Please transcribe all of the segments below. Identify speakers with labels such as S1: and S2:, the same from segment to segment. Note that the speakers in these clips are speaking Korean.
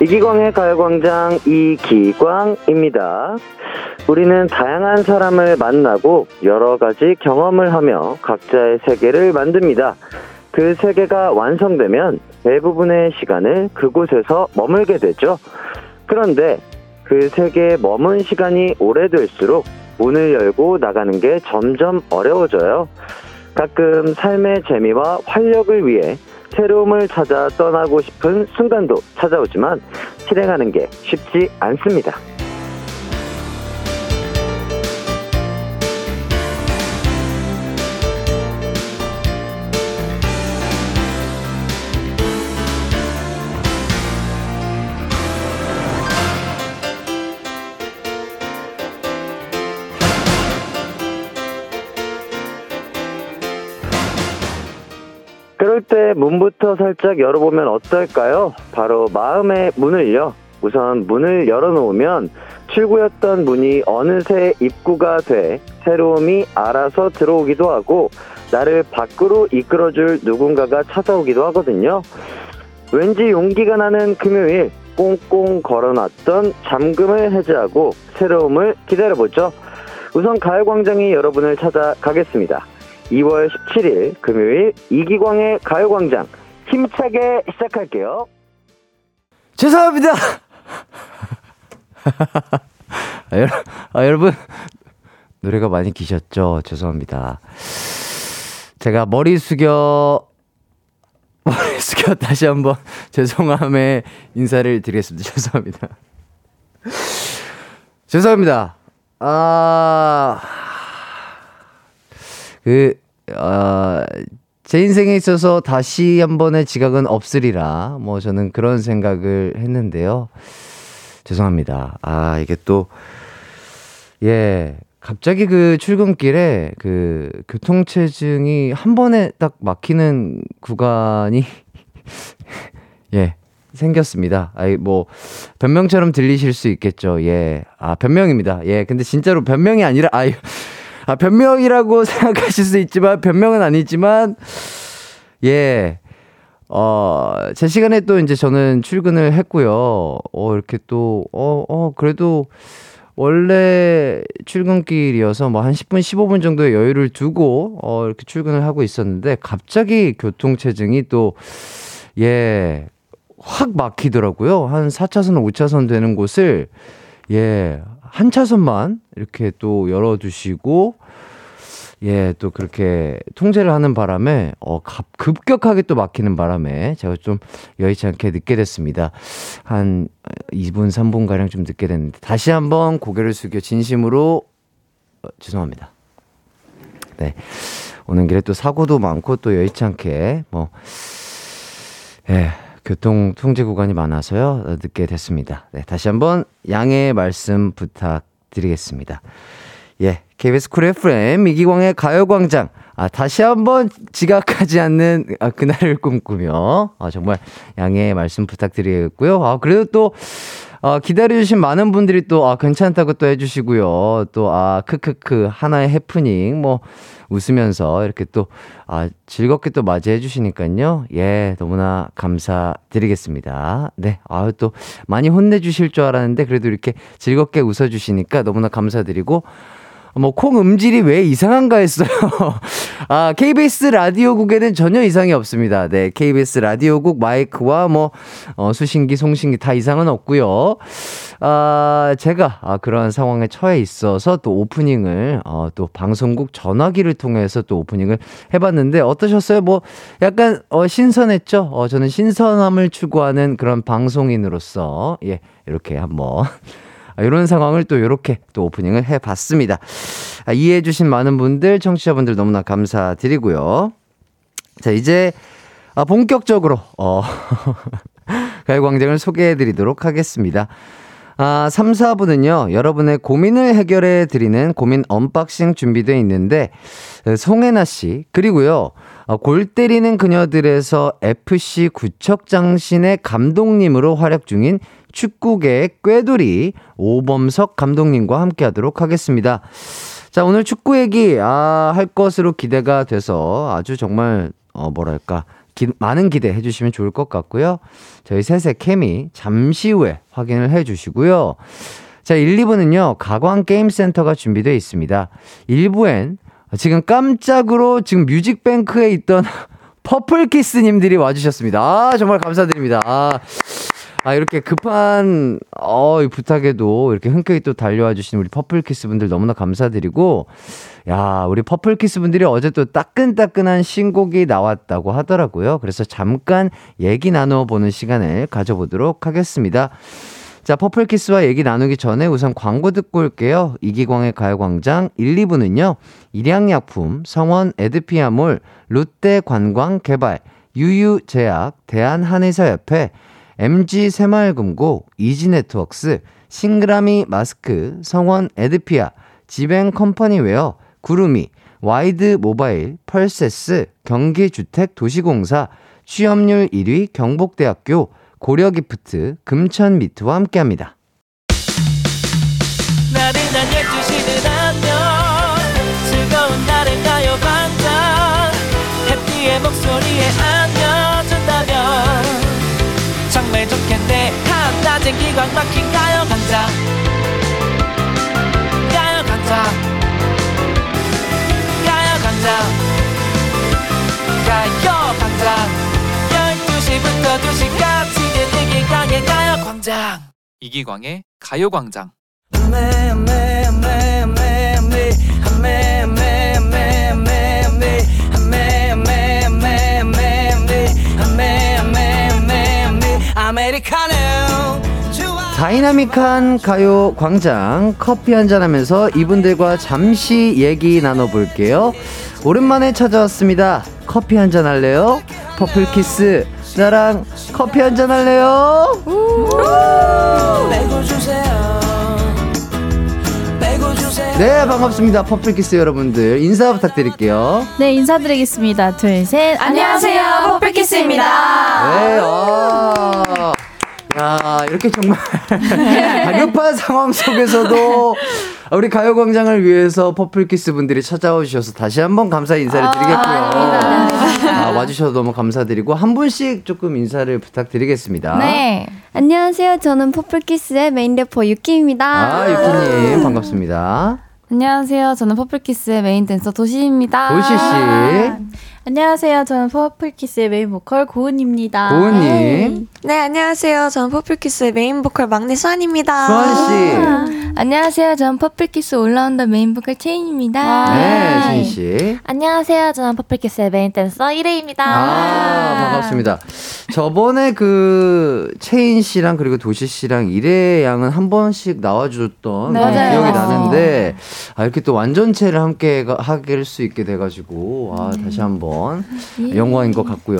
S1: 이기광의 가요광장 이기광입니다. 우리는 다양한 사람을 만나고 여러 가지 경험을 하며 각자의 세계를 만듭니다. 그 세계가 완성되면 대부분의 시간을 그곳에서 머물게 되죠. 그런데 그 세계에 머문 시간이 오래될수록 문을 열고 나가는 게 점점 어려워져요. 가끔 삶의 재미와 활력을 위해 새로움을 찾아 떠나고 싶은 순간도 찾아오지만 실행하는 게 쉽지 않습니다. 때 문부터 살짝 열어보면 어떨까요? 바로 마음의 문을요. 우선 문을 열어놓으면 출구였던 문이 어느새 입구가 돼 새로움이 알아서 들어오기도 하고 나를 밖으로 이끌어줄 누군가가 찾아오기도 하거든요. 왠지 용기가 나는 금요일 꽁꽁 걸어놨던 잠금을 해제하고 새로움을 기다려보죠. 우선 가을광장이 여러분을 찾아가겠습니다. 2월 17일 금요일 이기광의 가요광장 힘차게 시작할게요.
S2: 죄송합니다. 아, 여러, 아, 여러분 노래가 많이 기셨죠? 죄송합니다. 제가 머리 숙여 머리 숙여 다시 한번 죄송함에 인사를 드리겠습니다. 죄송합니다. 죄송합니다. 아, 그, 어, 제 인생에 있어서 다시 한 번의 지각은 없으리라. 뭐 저는 그런 생각을 했는데요. 죄송합니다. 아, 이게 또, 예, 갑자기 그 출근길에 그 교통체증이 한 번에 딱 막히는 구간이, 예, 생겼습니다. 아이, 뭐, 변명처럼 들리실 수 있겠죠. 예. 아, 변명입니다. 예. 근데 진짜로 변명이 아니라, 아유. 아, 변명이라고 생각하실 수 있지만, 변명은 아니지만, 예. 어, 제 시간에 또 이제 저는 출근을 했고요. 어, 이렇게 또, 어, 어, 그래도 원래 출근길이어서 뭐 한 10분, 15분 정도의 여유를 두고, 어, 이렇게 출근을 하고 있었는데, 갑자기 교통체증이 또, 예, 확 막히더라고요. 한 4차선, 5차선 되는 곳을, 예, 한 차선만 이렇게 또 열어두시고, 예, 또 그렇게 통제를 하는 바람에, 어, 급격하게 또 막히는 바람에 제가 좀 여의치 않게 늦게 됐습니다. 한 2분, 3분가량 좀 늦게 됐는데, 다시 한번 고개를 숙여 진심으로, 어, 죄송합니다. 네. 오는 길에 또 사고도 많고 또 여의치 않게, 뭐, 예, 교통 통제 구간이 많아서요. 늦게 됐습니다. 네, 다시 한번 양해 말씀 부탁드리겠습니다. 예, KBS 쿨 FM 이기광의 가요광장. 아, 다시 한번 지각하지 않는 아, 그날을 꿈꾸며 아, 정말 양해 말씀 부탁드리겠고요. 아, 그래도 또 어, 기다려주신 많은 분들이 또, 아, 괜찮다고 또 해주시고요. 또, 아, 크크크, 하나의 해프닝, 뭐, 웃으면서 이렇게 또, 아, 즐겁게 또 맞이해 주시니까요. 예, 너무나 감사드리겠습니다. 네, 아, 또, 많이 혼내주실 줄 알았는데, 그래도 이렇게 즐겁게 웃어주시니까 너무나 감사드리고, 뭐, 콩 음질이 왜 이상한가 했어요. 아, KBS 라디오국에는 전혀 이상이 없습니다. 네, KBS 라디오국 마이크와 뭐, 어, 수신기, 송신기 다 이상은 없고요 아, 제가, 아, 그런 상황에 처해 있어서 또 오프닝을, 어, 또 방송국 전화기를 통해서 또 오프닝을 해봤는데, 어떠셨어요? 뭐, 약간, 어, 신선했죠? 어, 저는 신선함을 추구하는 그런 방송인으로서, 예, 이렇게 한번. 아, 이런 상황을 또 이렇게 또 오프닝을 해봤습니다. 아, 이해해주신 많은 분들, 청취자분들 너무나 감사드리고요. 자, 이제 아, 본격적으로 어, 가요광장을 소개해드리도록 하겠습니다. 아, 3, 4부는요, 여러분의 고민을 해결해 드리는 고민 언박싱 준비되어 있는데, 송혜나 씨, 그리고요, 골 때리는 그녀들에서 FC 구척장신의 감독님으로 활약 중인 축구계의 꾀돌이 오범석 감독님과 함께 하도록 하겠습니다. 자, 오늘 축구 얘기, 아, 할 것으로 기대가 돼서 아주 정말, 어, 뭐랄까, 기, 많은 기대 해주시면 좋을 것 같고요. 저희 셋의 케미 잠시 후에 확인을 해주시고요. 자, 1, 2부는요, 가광게임센터가 준비되어 있습니다. 1부엔 지금 깜짝으로 지금 뮤직뱅크에 있던 퍼플키스님들이 와주셨습니다. 아, 정말 감사드립니다. 아, 아, 이렇게 급한, 어, 부탁에도 이렇게 흔쾌히 또 달려와 주신 우리 퍼플키스 분들 너무나 감사드리고, 야, 우리 퍼플키스 분들이 어제 또 따끈따끈한 신곡이 나왔다고 하더라고요. 그래서 잠깐 얘기 나눠보는 시간을 가져보도록 하겠습니다. 자, 퍼플키스와 얘기 나누기 전에 우선 광고 듣고 올게요. 이기광의 가요광장 1, 2부는요, 일양약품, 성원 애드피아몰, 롯데관광 개발, 유유제약, 대한한의사협회, MG 새마을금고, 이지네트웍스, 싱그라미 마스크, 성원 애드피아, 지뱅 컴퍼니웨어, 구름이, 와이드 모바일, 펄세스, 경기주택 도시공사, 취업률 1위 경복대학교, 고려기프트, 금천미트와 함께합니다. 나른한 12시는 안녕. 즐거운 날을 가요 반짝. 해피의 목소리에 안 한낮엔 기광 막힌 가요광장. 가요광장. 가요광장. 가요광장. 12시부터 2시까지 이기광의 가요 광장.
S3: 이기광의 가요 광장
S2: 다이나믹한 가요 광장 커피 한잔 하면서 이분들과 잠시 얘기 나눠볼게요. 오랜만에 찾아왔습니다. 커피 한잔 할래요? 퍼플키스 나랑 커피 한잔 할래요? 네 반갑습니다 퍼플키스 여러분들 인사 부탁드릴게요
S4: 네 인사드리겠습니다 둘 셋
S5: 안녕하세요 퍼플키스입니다
S2: 네 아. 야 이렇게 정말 다급한 상황 속에서도 우리 가요광장을 위해서 퍼플키스 분들이 찾아와 주셔서 다시 한번 감사 인사를 아, 드리겠고요. 아, 와주셔서 너무 감사드리고 한 분씩 조금 인사를 부탁드리겠습니다.
S4: 네. 안녕하세요. 저는 퍼플키스의 메인 래퍼 유키입니다.
S2: 아, 유키님 반갑습니다.
S5: 안녕하세요. 저는 퍼플키스의 메인 댄서 도시입니다.
S2: 도시 씨.
S4: 안녕하세요. 저는 퍼플키스의 메인 보컬 고은입니다.
S2: 고은님.
S6: 네. 네, 안녕하세요. 저는 퍼플키스의 메인 보컬 막내 수안입니다.
S2: 수안씨. 아.
S5: 안녕하세요. 저는 퍼플키스 올라운더 메인 보컬 채인입니다.
S2: 네, 채인씨.
S6: 안녕하세요. 저는 퍼플키스의 메인 댄서 이레입니다.
S2: 아, 반갑습니다. 저번에 그 채인 씨랑 그리고 도시 씨랑 이레 양은 한 번씩 나와주셨던 네. 기억이 나는데 아, 이렇게 또 완전체를 함께 하게 수 있게 돼가지고 아, 다시 한번 한번 예. 영광인 것 같고요.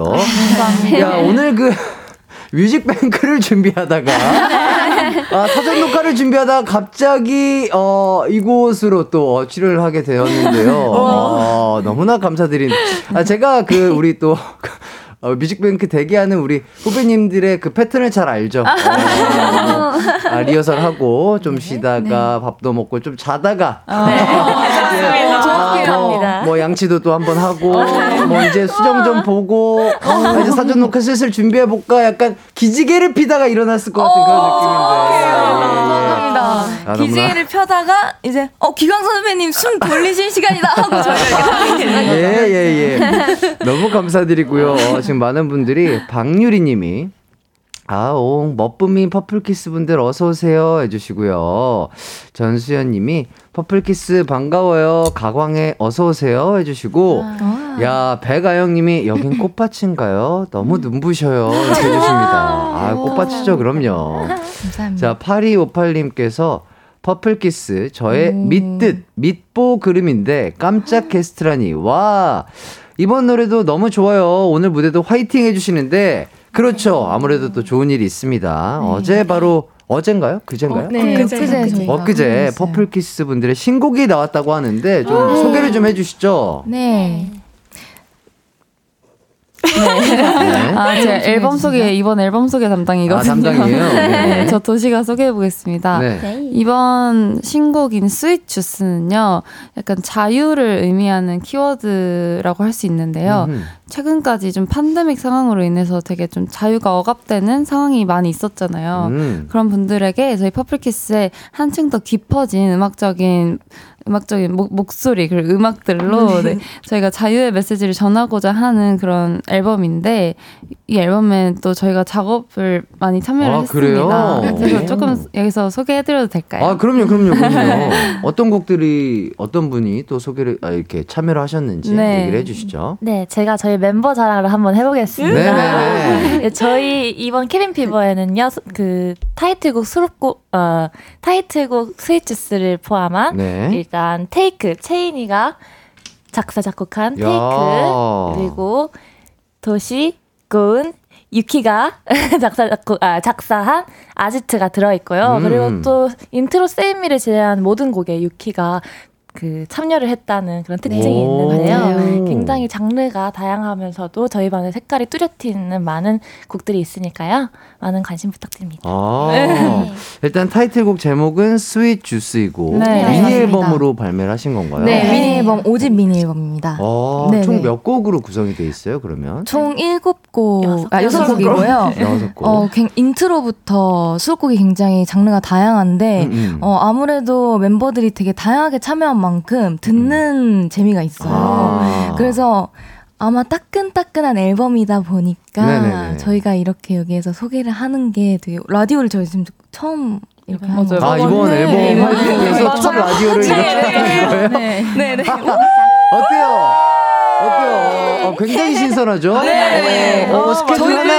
S2: 야, 오늘 그 뮤직뱅크를 준비하다가 아, 사전 녹화를 준비하다가 갑자기 어, 이곳으로 또 출연을 하게 되었는데요. 어, 너무나 감사드린. 아, 제가 그 우리 또 어, 뮤직뱅크 대기하는 우리 후배님들의 그 패턴을 잘 알죠. 어, 아, 리허설 하고 좀 네, 쉬다가 네. 밥도 먹고 좀 자다가 어, 뭐, 뭐, 양치도 또 한번 하고 네. 뭐 이제 수정 좀 보고 어, 이제 사전 녹화 슬슬 준비해 볼까 약간 기지개를 피다가 일어났을 것 같은 그런 느낌인데.
S5: 예, 예. 아, 기지개를 펴다가 이제 어 기광 선배님 숨 돌리실 시간이다 하고 저희가
S2: 예예예 예, 예. 너무 감사드리고요. 어, 지금 많은 분들이 박유리님이 아옹 멋쁨이 퍼플키스 분들 어서 오세요 해주시고요. 전수연 님이 퍼플키스 반가워요. 가광에 어서 오세요 해주시고 아. 야 배가영 님이 여긴 꽃밭인가요? 너무 눈부셔요 이렇게 해주십니다. 아 꽃밭이죠 그럼요. 감사합니다. 자 8258님께서 퍼플키스 저의 음. 믿듣 믿보 그룹인데 깜짝 게스트라니 와 이번 노래도 너무 좋아요 오늘 무대도 화이팅 해주시는데 그렇죠 아무래도 또 좋은 일이 있습니다 네. 어제 바로 어젠가요? 그젠가요? 어,
S4: 네, 엊그제
S2: 엊그제 퍼플키스 분들의 신곡이 나왔다고 하는데 좀 네. 소개를 좀 해주시죠.
S5: 네.
S2: 네.
S7: 아, 제 앨범 소개, 이번 앨범 소개 담당이거든요.
S2: 아, 담당이에요? 네.
S7: 네. 저 도시가 소개해보겠습니다.
S2: 네.
S7: 이번 신곡인 스윗 주스는요, 약간 자유를 의미하는 키워드라고 할 수 있는데요.
S2: 음.
S7: 최근까지 좀 팬데믹 상황으로 인해서 되게 좀 자유가 억압되는 상황이 많이 있었잖아요.
S2: 음.
S7: 그런 분들에게 저희 퍼플키스의 한층 더 깊어진 음악적인 음악적인 목, 목소리 그리고 음악들로 네, 저희가 자유의 메시지를 전하고자 하는 그런 앨범인데 이 앨범에 또 저희가 작업을 많이 참여를
S2: 아,
S7: 했습니다.
S2: 그래요?
S7: 그래서
S2: 오.
S7: 조금 여기서 소개해드려도 될까요?
S2: 아, 그럼요, 그럼요, 그럼요. 어떤 곡들이, 어떤 분이 또 소개를, 아, 이렇게 참여를 하셨는지
S7: 네.
S2: 얘기를 해주시죠.
S8: 네, 제가 저희 멤버 자랑을 한번 해보겠습니다.
S2: 네네네.
S8: 네, 저희 이번 케빈 피버에는요, 수- 그 타이틀곡 수록곡, 어, 타이틀곡 스위트스를 포함한
S2: 네.
S8: 일단 테이크, 체인이가 작사, 작곡한 테이크,
S2: 야.
S8: 그리고 도시, 고은, 유키가 작사, 작곡, 아, 작사한 아지트가 들어 있고요.
S2: 음.
S8: 그리고 또 인트로 Save Me를 제외한 모든 곡에 유키가 그 참여를 했다는 그런 특징이
S2: 오.
S8: 있는데요. 굉장히 장르가 다양하면서도 저희만의 색깔이 뚜렷이 있는 많은 곡들이 있으니까요. 많은 관심 부탁드립니다.
S2: 아,
S8: 네.
S2: 일단 타이틀곡 제목은 스윗 주스이고
S7: 네,
S2: 미니
S8: 맞습니다.
S2: 앨범으로 발매를 하신 건가요?
S8: 네,
S9: 미니 앨범 5집 미니 앨범입니다.
S2: 어,
S9: 네,
S2: 총
S9: 네.
S2: 몇 곡으로 구성이 돼 있어요, 그러면?
S9: 총 7곡,
S8: 여섯
S9: 아,
S8: 곡.
S9: 6곡이고요.
S2: 여섯 곡.
S9: 어, 굉- 인트로부터 수록곡이 굉장히 장르가 다양한데,
S2: 음, 음.
S9: 어, 아무래도 멤버들이 되게 다양하게 참여한 만큼 듣는 재미가 있어요.
S2: 아.
S9: 그래서 아마 따끈따끈한 앨범이다 보니까
S2: 네네네.
S9: 저희가 이렇게 여기에서 소개를 하는 게 되게 라디오를 저희 지금 처음 이렇게 하는
S7: 맞아요.
S2: 아, 이번
S9: 네,
S2: 앨범
S9: 맞아요.
S2: 활동에서 첫. 라디오를 이렇게 하는 거예요?
S9: 네. 네, 네.
S2: 어때요? 어, 굉장히 신선하죠? 네. 어, 스케줄 하나,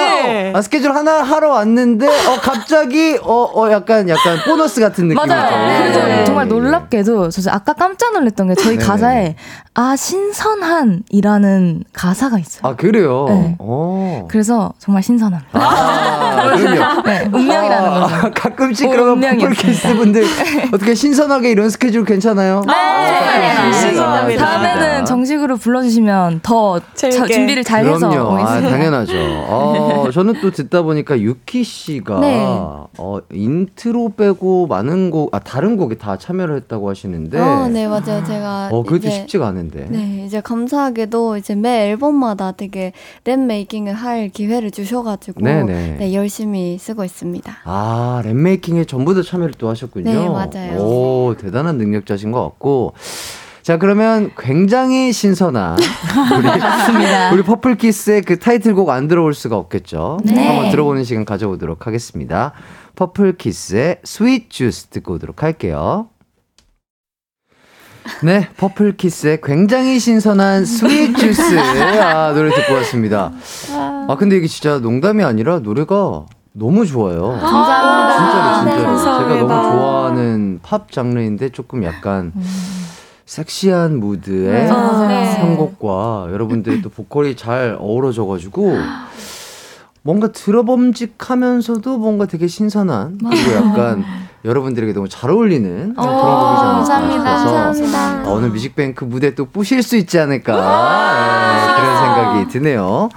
S2: 아, 스케줄 하나 하러 왔는데, 어, 갑자기, 어, 어, 약간, 약간 보너스 같은 느낌이죠.
S9: 맞아요. 그래서
S2: 네.
S9: 정말 놀랍게도 저 아까 깜짝 놀랐던 게 저희
S2: 네네.
S9: 가사에 아 신선한이라는 가사가 있어요.
S2: 아, 그래요?
S9: 네.
S2: 어.
S9: 그래서 정말 신선합니다.
S2: 아, 그럼요.
S9: 네, 운명이라는 거죠.
S2: 아, 가끔씩
S9: 오,
S2: 그러면
S9: 운명이었습니다.
S2: 포플키스 분들 어떻게 신선하게 이런 스케줄 괜찮아요?
S9: 네,
S6: 신선합니다.
S9: 다음에는 정식으로 불러주시면 더 자,
S6: 재밌게.
S9: 준비를 잘 해서
S2: 그럼요. 아,
S9: 오겠습니다.
S2: 당연하죠. 어, 저는 또 듣다 보니까 유키 씨가
S9: 네.
S2: 어, 인트로 빼고 많은 곡, 아 다른 곡에 다 참여를 했다고 하시는데,
S4: 어, 네, 맞아요. 제가
S2: 어, 그것도
S4: 이제
S2: 쉽지가 않은데.
S4: 네, 이제 감사하게도 이제 매 앨범마다 되게 랩 making을 할 기회를 주셔가지고
S2: 네네.
S4: 네, 열심히 쓰고 있습니다.
S2: 아, 랩 making에 전부 다 참여를 또 하셨군요.
S4: 네, 맞아요.
S2: 오, 대단한 능력자이신 것 같고. 자, 그러면 굉장히 신선한 우리, 우리 퍼플키스의 그 타이틀곡 안 들어볼 수가 없겠죠.
S9: 네.
S2: 한번 들어보는 시간 가져보도록 하겠습니다. 퍼플키스의 스윗 주스 듣고 오도록 할게요. 네, 퍼플키스의 굉장히 신선한 스윗 주스 아, 노래 듣고 왔습니다. 아, 근데 이게 진짜 농담이 아니라 노래가 너무 좋아요.
S9: 감사합니다.
S2: 진짜로 진짜로 제가
S6: 감사합니다.
S2: 너무 좋아하는 팝 장르인데 조금 약간 섹시한 무드의
S9: 네, 맞아요.
S4: 네.
S2: 선곡과 여러분들이 또 보컬이 잘 어우러져가지고 뭔가 들어봄직하면서도 뭔가 되게 신선한 그리고 약간 여러분들에게 너무 잘 어울리는 그런 곡이지 않을까
S9: 감사합니다.
S2: 싶어서
S9: 감사합니다.
S2: 어, 오늘 뮤직뱅크 무대 또 뿌실 수 있지 않을까 네, 그런 생각이 드네요.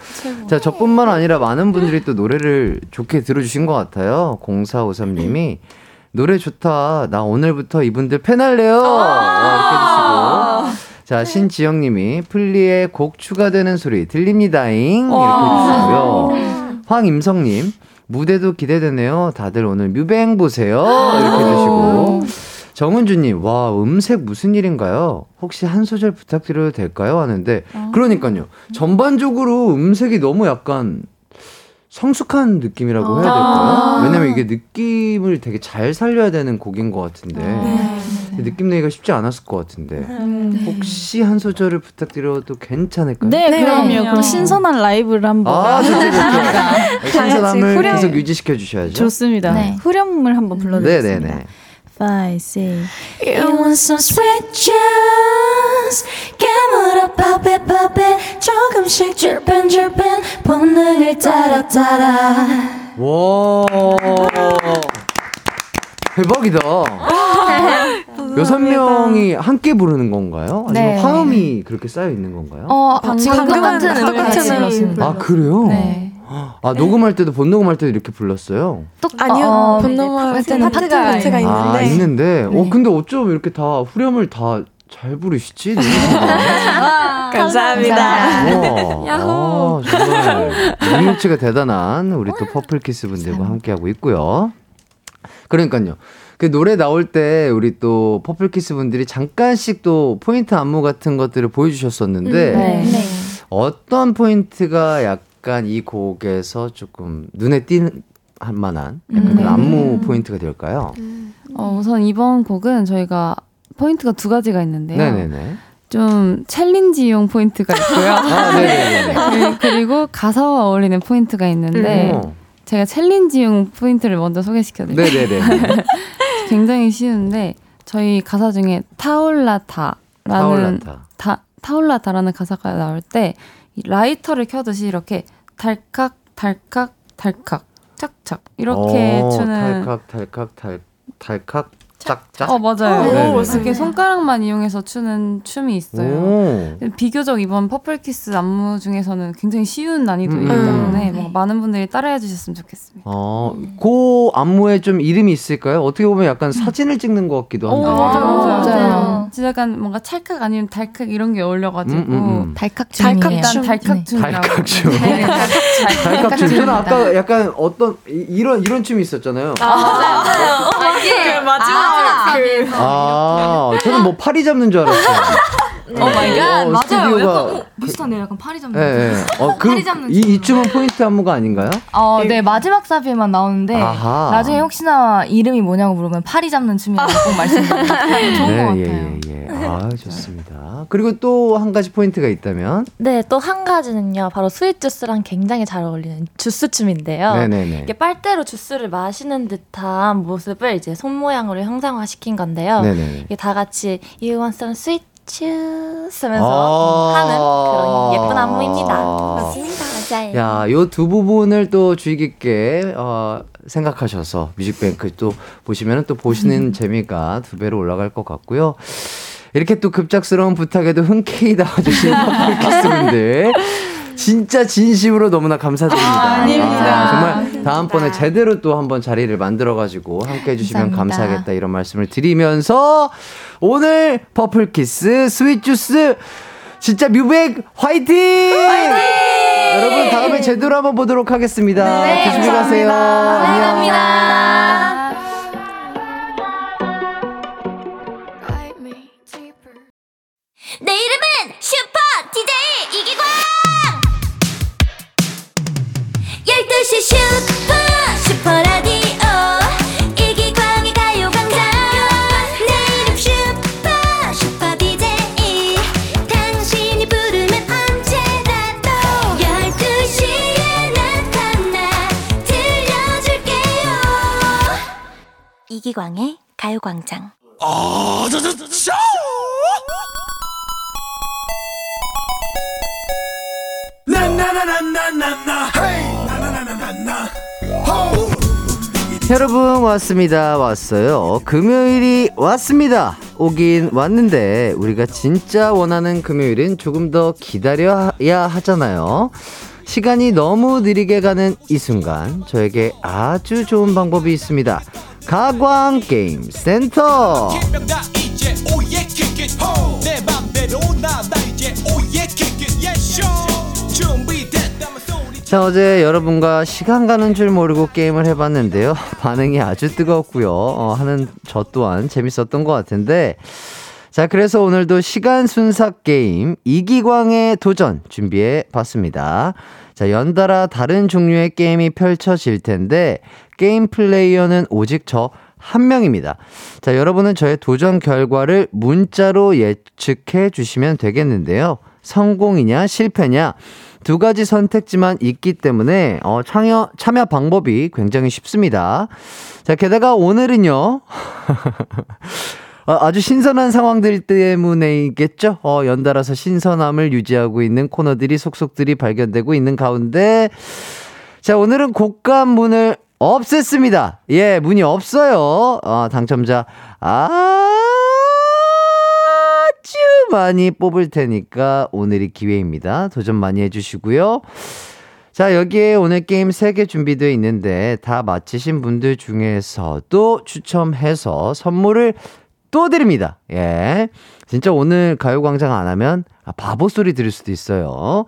S2: 자, 저뿐만 아니라 많은 분들이 또 노래를 좋게 들어주신 것 같아요. 0453님이 노래 좋다. 나 오늘부터 이분들 팬할래요. 어, 이렇게. 자, 신지영님이 플리에 곡 추가되는 소리 들립니다잉. 이렇게 해주시고요. 황임성님, 무대도 기대되네요. 다들 오늘 뮤뱅 보세요. 이렇게 해주시고. 정은주님, 와, 음색 무슨 일인가요? 혹시 한 소절 부탁드려도 될까요? 하는데, 그러니까요. 전반적으로 음색이 너무 약간 성숙한 느낌이라고 해야 될까요? 왜냐면 이게 느낌을 되게 잘 살려야 되는 곡인 것 같은데, 느낌 내기가 쉽지 않았을 것 같은데, 혹시 한 소절을 부탁드려도 괜찮을까요?
S10: 네,
S9: 네.
S10: 그럼요. 그럼 신선한 라이브를 한번
S2: 아, 좋죠, 좋죠. 신선함을 계속 유지시켜 주셔야죠.
S10: 좋습니다.
S9: 네.
S10: 후렴을 한번 불러드리겠습니다.
S2: 네네네.
S10: Five, six.
S6: You want some sweet juice 깨물어 pop it pop it 조금씩 줄펜 줄펜 본능을 따라 따라
S2: 와. 대박이다. 여섯 명이 함께 부르는 건가요? 아니면
S5: 네.
S2: 화음이 그렇게 쌓여 있는 건가요?
S5: 어, 지금
S9: 방금은
S5: 똑같은 음을
S9: 똑같은
S5: 같이 불렀습니다.
S2: 아 그래요?
S5: 네.
S2: 아 녹음할 때도 본 녹음할 때도 이렇게 불렀어요.
S9: 아니요,
S5: 어,
S9: 본능할
S5: 때는
S9: 파트가,
S5: 파트가
S9: 있는데.
S2: 아 있는데,
S5: 네.
S2: 어 근데 어쩜 이렇게 다 후렴을 다 잘 부르시지?
S9: 감사합니다.
S2: 야호. 아, 정말 능력치가 대단한 우리 또 퍼플키스 분들과 함께하고 있고요. 그러니까요. 그 노래 나올 때 우리 또 퍼플키스 분들이 잠깐씩 또 포인트 안무 같은 것들을 보여주셨었는데
S5: 네.
S2: 어떤 포인트가 약간 이 곡에서 조금 눈에 띄는 할 만한 약간
S5: 음.
S2: 안무 포인트가 될까요?
S7: 어, 우선 이번 곡은 저희가 포인트가 두 가지가 있는데요.
S2: 네네네.
S7: 좀 챌린지용 포인트가 있고요.
S2: 아.
S7: 그- 그리고 가사와 어울리는 포인트가 있는데
S2: 어.
S7: 제가 챌린지용 포인트를 먼저 소개시켜드릴게요.
S2: 네네네.
S7: 굉장히 쉬운데 저희 가사 중에 타올라타라는
S2: 타올라타.
S7: 타, 타올라타라는 가사가 나올 때 이 라이터를 켜듯이 이렇게 달칵 달칵 달칵 착착 이렇게
S2: 어,
S7: 추는
S2: 탈칵 탈칵 탈 탈칵 짝짝.
S7: 어 맞아요.
S2: 오,
S7: 네,
S2: 맞습니다.
S7: 이렇게 손가락만 이용해서 추는 춤이 있어요.
S2: 오.
S7: 비교적 이번 퍼플키스 안무 중에서는 굉장히 쉬운 난이도이기
S2: 음.
S7: 때문에 뭐 많은 분들이 따라해 주셨으면 좋겠습니다.
S2: 어, 그 안무에 좀 이름이 있을까요? 어떻게 보면 약간 사진을 찍는 것 같기도 한데.
S7: 오, 맞아요, 맞아요.
S5: 맞아요.
S7: 진짜 약간 뭔가 찰칵 아니면 달칵 이런 게 어울려가지고
S2: 음, 음, 음.
S7: 달칵춤이에요.
S9: 달칵 춤.
S7: 달칵춤이라고.
S2: 달칵춤.
S7: 네,
S2: 달칵 춤. 저는 아까 약간 어떤 이- 이런 이런 춤이 있었잖아요.
S9: 그 마지막 그
S2: 아, 저는 뭐 파리 잡는 줄 알았어요.
S9: Oh my god.
S2: 어,
S9: 맞아요. 약간 어, 비슷하네요. 약간 파리 잡는.
S2: 예, 예. 어, 그,
S9: 파리 잡는
S2: 이, 이 춤은 포인트 안무가 아닌가요?
S9: 어, 네 마지막 사비에만 나오는데
S2: 아하.
S9: 나중에 혹시나 이름이 뭐냐고 물으면 파리 잡는 춤이라고 꼭 말씀드려요. 좋은 것
S2: 네,
S9: 같아요.
S2: 예, 예, 예. 아, 좋습니다. 그리고 또 한 가지 포인트가 있다면?
S8: 네, 또 한 가지는요. 바로 Sweet Juice랑 굉장히 잘 어울리는 주스 춤인데요.
S2: 네네네.
S8: 이게 빨대로 주스를 마시는 듯한 모습을 이제 손 모양으로 형상화시킨 건데요.
S2: 네네.
S8: 이게 다 같이 You want some sweet juice 하면서
S2: 아.
S8: 하는 그런 예쁜 안무입니다.
S2: 맞습니다.
S8: 맞아요.
S2: 야, 요 두 부분을 또 주의 깊게 어, 생각하셔서 뮤직뱅크 또 보시면 또 보시는 재미가 두 배로 올라갈 것 같고요. 이렇게 또 급작스러운 부탁에도 흔쾌히 나와주신 퍼플키스분들 진짜 진심으로 너무나 감사드립니다.
S9: 아, 아닙니다.
S2: 아, 정말 다음번에 제대로 또 한번 자리를 만들어가지고 함께 해주시면
S9: 감사합니다.
S2: 감사하겠다 이런 말씀을 드리면서 오늘 퍼플키스 스윗주스 진짜 뮤뱅 화이팅! 여러분 다음에 제대로 한번 보도록 하겠습니다.
S9: 네,
S2: 조심히 가세요. 안녕.
S6: 내 이름은 슈퍼 DJ 이기광 12시 슈퍼 슈퍼라디오. 이기광의 가요광장. 내 이름 슈퍼 슈퍼 DJ 당신이 부르면 언제라도 12시에 나타나 들려줄게요. 이기광의 가요광장
S2: 여러분 왔습니다. 왔어요. 금요일이 왔습니다. 오긴 왔는데 우리가 진짜 원하는 금요일은 조금 더 기다려야 하잖아요. 시간이 너무 느리게 가는 이 순간 저에게 아주 좋은 방법이 있습니다. 가광 게임 센터 자 어제 여러분과 시간 가는 줄 모르고 게임을 해봤는데요. 반응이 아주 뜨거웠고요. 어, 하는 저 또한 재밌었던 것 같은데. 자 그래서 오늘도 시간 순삭 게임 이기광의 도전 준비해 봤습니다. 자 연달아 다른 종류의 게임이 펼쳐질 텐데 게임 플레이어는 오직 저 한 명입니다. 자, 여러분은 저의 도전 결과를 문자로 예측해 주시면 되겠는데요. 성공이냐, 실패냐, 두 가지 선택지만 있기 때문에, 어, 참여, 참여 방법이 굉장히 쉽습니다. 자, 게다가 오늘은요, 어, 아주 신선한 상황들 때문에겠죠? 어, 연달아서 신선함을 유지하고 있는 코너들이 속속들이 발견되고 있는 가운데, 자, 오늘은 곡감 문을 없앴습니다. 예, 문이 없어요. 어, 당첨자, 아, 많이 뽑을 테니까 오늘이 기회입니다. 도전 많이 해주시고요. 자, 여기에 오늘 게임 3개 준비되어 있는데 다 맞히신 분들 중에서도 추첨해서 선물을 또 드립니다. 예. 진짜 오늘 가요광장 안 하면 아, 바보 소리 들을 수도 있어요.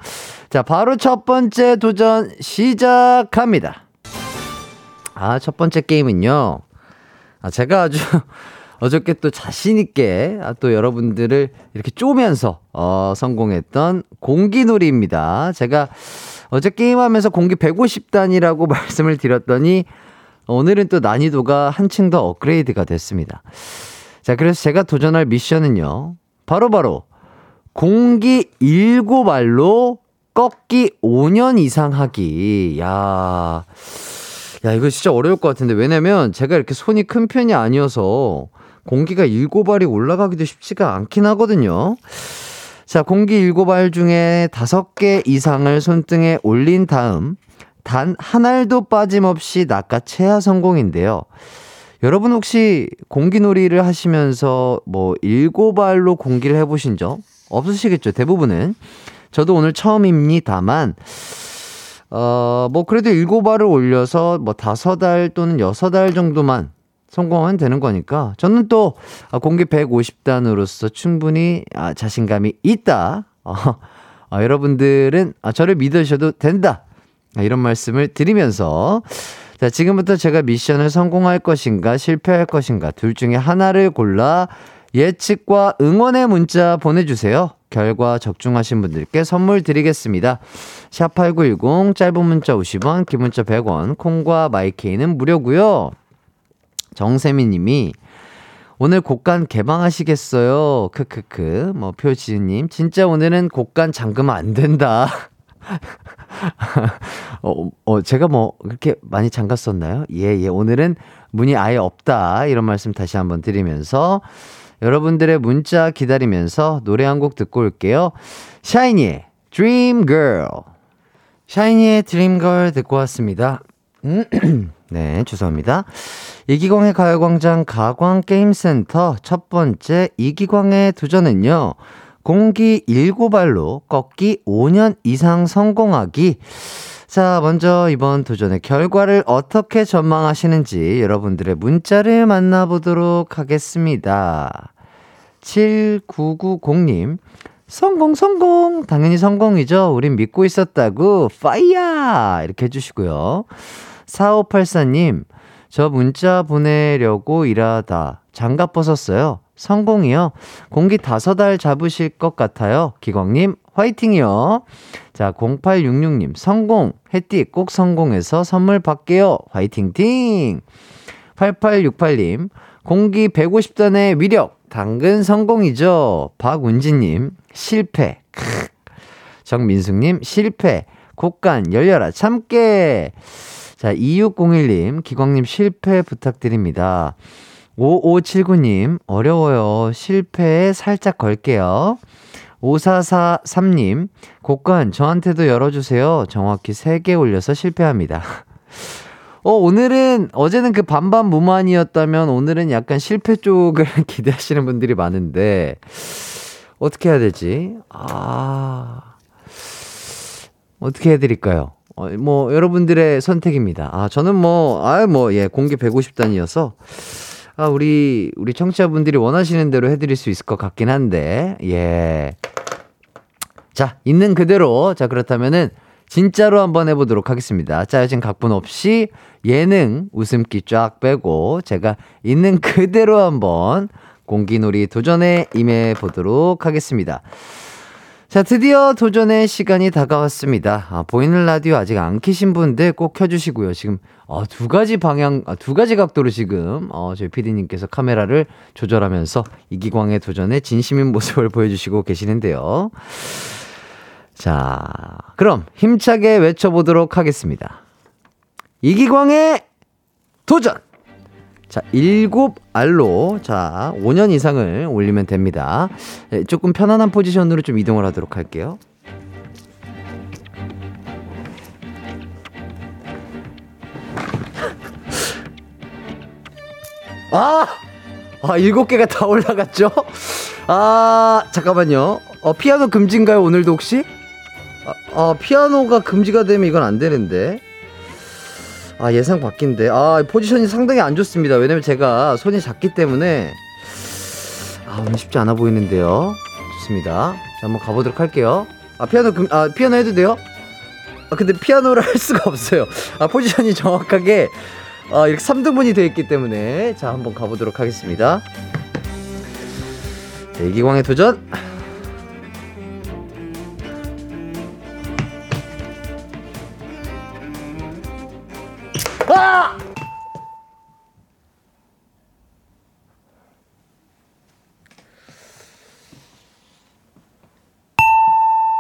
S2: 자, 바로 첫 번째 도전 시작합니다. 아, 첫 번째 게임은요. 아, 제가 아주 어저께 또 자신있게 아, 또 여러분들을 이렇게 쪼면서 어, 성공했던 공기놀이입니다. 제가 어제 게임하면서 공기 150단이라고 말씀을 드렸더니 오늘은 또 난이도가 한층 더 업그레이드가 됐습니다. 자, 그래서 제가 도전할 미션은요. 바로바로 바로 공기 7알로 꺾기 5년 이상 하기. 야. 야, 이거 진짜 어려울 것 같은데. 왜냐면 제가 이렇게 손이 큰 편이 아니어서 공기가 7알이 올라가기도 쉽지가 않긴 하거든요. 자, 공기 7알 중에 5개 이상을 손등에 올린 다음 단 한 알도 빠짐없이 낚아채야 성공인데요. 여러분 혹시 공기놀이를 하시면서 뭐 7알로 공기를 해보신 적 없으시겠죠? 대부분은. 저도 오늘 처음입니다만, 어, 뭐 그래도 7알을 올려서 뭐 5알 또는 6알 정도만 성공하면 되는 거니까 저는 또 아, 공기 150단으로서 충분히 아, 자신감이 있다. 어, 어, 여러분들은 아, 저를 믿으셔도 된다. 아, 이런 말씀을 드리면서 자, 지금부터 제가 미션을 성공할 것인가 실패할 것인가 둘 중에 하나를 골라 예측과 응원의 문자 보내주세요. 결과 적중하신 분들께 선물 드리겠습니다. 샵8910 짧은 문자 50원, 긴 문자 100원, 콩과 마이케이는 무료고요. 정세미 님이 오늘 곡간 개방하시겠어요? 크크크. 뭐 표지님 님 진짜 오늘은 곡간 잠그면 안 된다. 어, 어, 제가 뭐 그렇게 많이 잠갔었나요? 예, 예. 오늘은 문이 아예 없다. 이런 말씀 다시 한번 드리면서 여러분들의 문자 기다리면서 노래 한 곡 듣고 올게요. 샤이니의 Girl. 샤이니의 Girl 듣고 왔습니다. 네, 죄송합니다. 이기광의 가요광장 가광게임센터 첫 번째 이기광의 도전은요. 공기 7발로 꺾기 5년 이상 성공하기. 자, 먼저 이번 도전의 결과를 어떻게 전망하시는지 여러분들의 문자를 만나보도록 하겠습니다. 7990님, 성공, 성공! 당연히 성공이죠. 우린 믿고 있었다고. 파이야! 이렇게 해주시고요. 4584님, 저 문자 보내려고 일하다 장갑 벗었어요. 성공이요. 공기 다섯 알 잡으실 것 같아요. 기광님, 화이팅이요. 자, 0866님, 성공. 해띠 꼭 성공해서 선물 받게요. 화이팅팅! 8868님, 공기 150단의 위력. 당근 성공이죠. 박운지님, 실패. 크. 정민숙님, 실패. 곡간 열려라 참깨. 자, 2601님, 기광님 실패 부탁드립니다. 5579님, 어려워요. 실패에 살짝 걸게요. 5443님, 곡간 저한테도 열어주세요. 정확히 3개 올려서 실패합니다. 어, 오늘은, 어제는 그 반반 무만이었다면 오늘은 약간 실패 쪽을 기대하시는 분들이 많은데, 어떻게 해야 되지? 아, 어떻게 해드릴까요? 어, 뭐, 여러분들의 선택입니다. 아, 저는 뭐, 아, 뭐, 예, 공개 150단이어서, 아, 우리, 우리 청취자분들이 원하시는 대로 해드릴 수 있을 것 같긴 한데, 예. 자, 있는 그대로. 자, 그렇다면은, 진짜로 한번 해보도록 하겠습니다. 짜여진 각본 없이 예능 웃음기 쫙 빼고 제가 있는 그대로 한번 공기놀이 도전에 임해 보도록 하겠습니다. 자, 드디어 도전의 시간이 다가왔습니다. 아, 보이는 라디오 아직 안 켜신 분들 꼭 켜주시고요. 지금, 어, 두 가지 방향, 아, 두 가지 각도로 지금, 어, 저희 PD님께서 카메라를 조절하면서 이기광의 도전에 진심인 모습을 보여주시고 계시는데요. 자, 그럼 힘차게 외쳐보도록 하겠습니다. 이기광의 도전! 자, 일곱 알로, 자, 5년 이상을 올리면 됩니다. 네, 조금 편안한 포지션으로 좀 이동을 하도록 할게요. 아! 아, 일곱 개가 다 올라갔죠? 아, 잠깐만요. 어, 피아노 금지인가요, 오늘도 혹시? 아, 아, 피아노가 금지가 되면 이건 안 되는데. 아, 예상 바뀐데. 아, 포지션이 상당히 안 좋습니다. 왜냐면 제가 손이 작기 때문에. 아, 오늘 쉽지 않아 보이는데요. 좋습니다. 자, 한번 가보도록 할게요. 아, 피아노 금, 아, 피아노 해도 돼요? 아, 근데 피아노를 할 수가 없어요. 아, 포지션이 정확하게, 아, 이렇게 3등분이 되어 있기 때문에. 자, 한번 가보도록 하겠습니다. 네, 이기광의 도전. 아!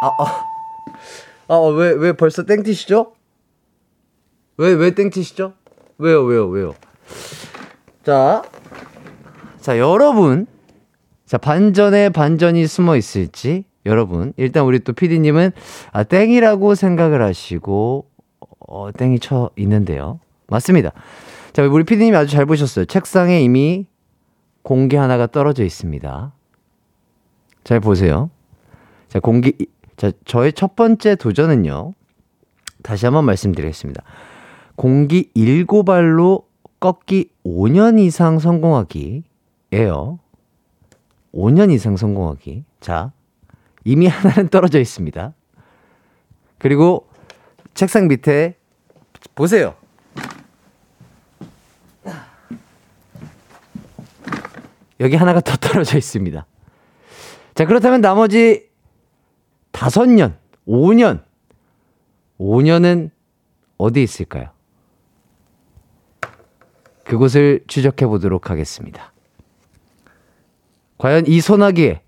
S2: 아, 아, 아, 왜, 왜 벌써 땡티시죠? 왜, 왜 땡티시죠? 왜요, 왜요, 왜요? 자, 자, 여러분. 자, 반전에 반전이 숨어 있을지, 여러분. 일단 우리 또 PD님은, 아, 땡이라고 생각을 하시고, 어, 땡이 쳐 있는데요. 맞습니다. 자, 우리 PD님이 아주 잘 보셨어요. 책상에 이미 공기 하나가 떨어져 있습니다. 잘 보세요. 자, 공기, 자, 저의 첫 번째 도전은요. 다시 한번 말씀드리겠습니다. 공기 7발로 꺾기 5년 이상 성공하기예요. 5년 이상 성공하기. 자, 이미 하나는 떨어져 있습니다. 그리고 책상 밑에 보세요. 여기 하나가 더 떨어져 있습니다. 자, 그렇다면 나머지 다섯 년, 5년, 5년은 어디 있을까요? 그곳을 추적해 보도록 하겠습니다. 과연 이 소나기에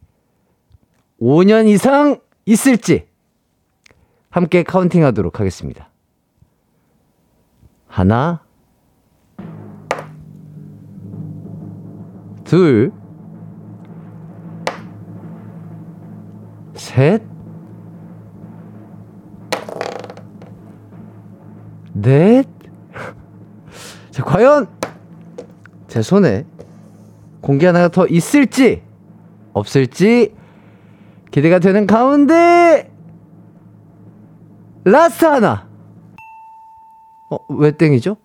S2: 5년 이상 있을지 함께 counting 하도록 하겠습니다. 하나, 둘, 셋, 넷. 자, 과연 제 손에 공기 하나가 더 있을지, 없을지 기대가 되는 가운데 last 하나. 어, 왜 땡이죠?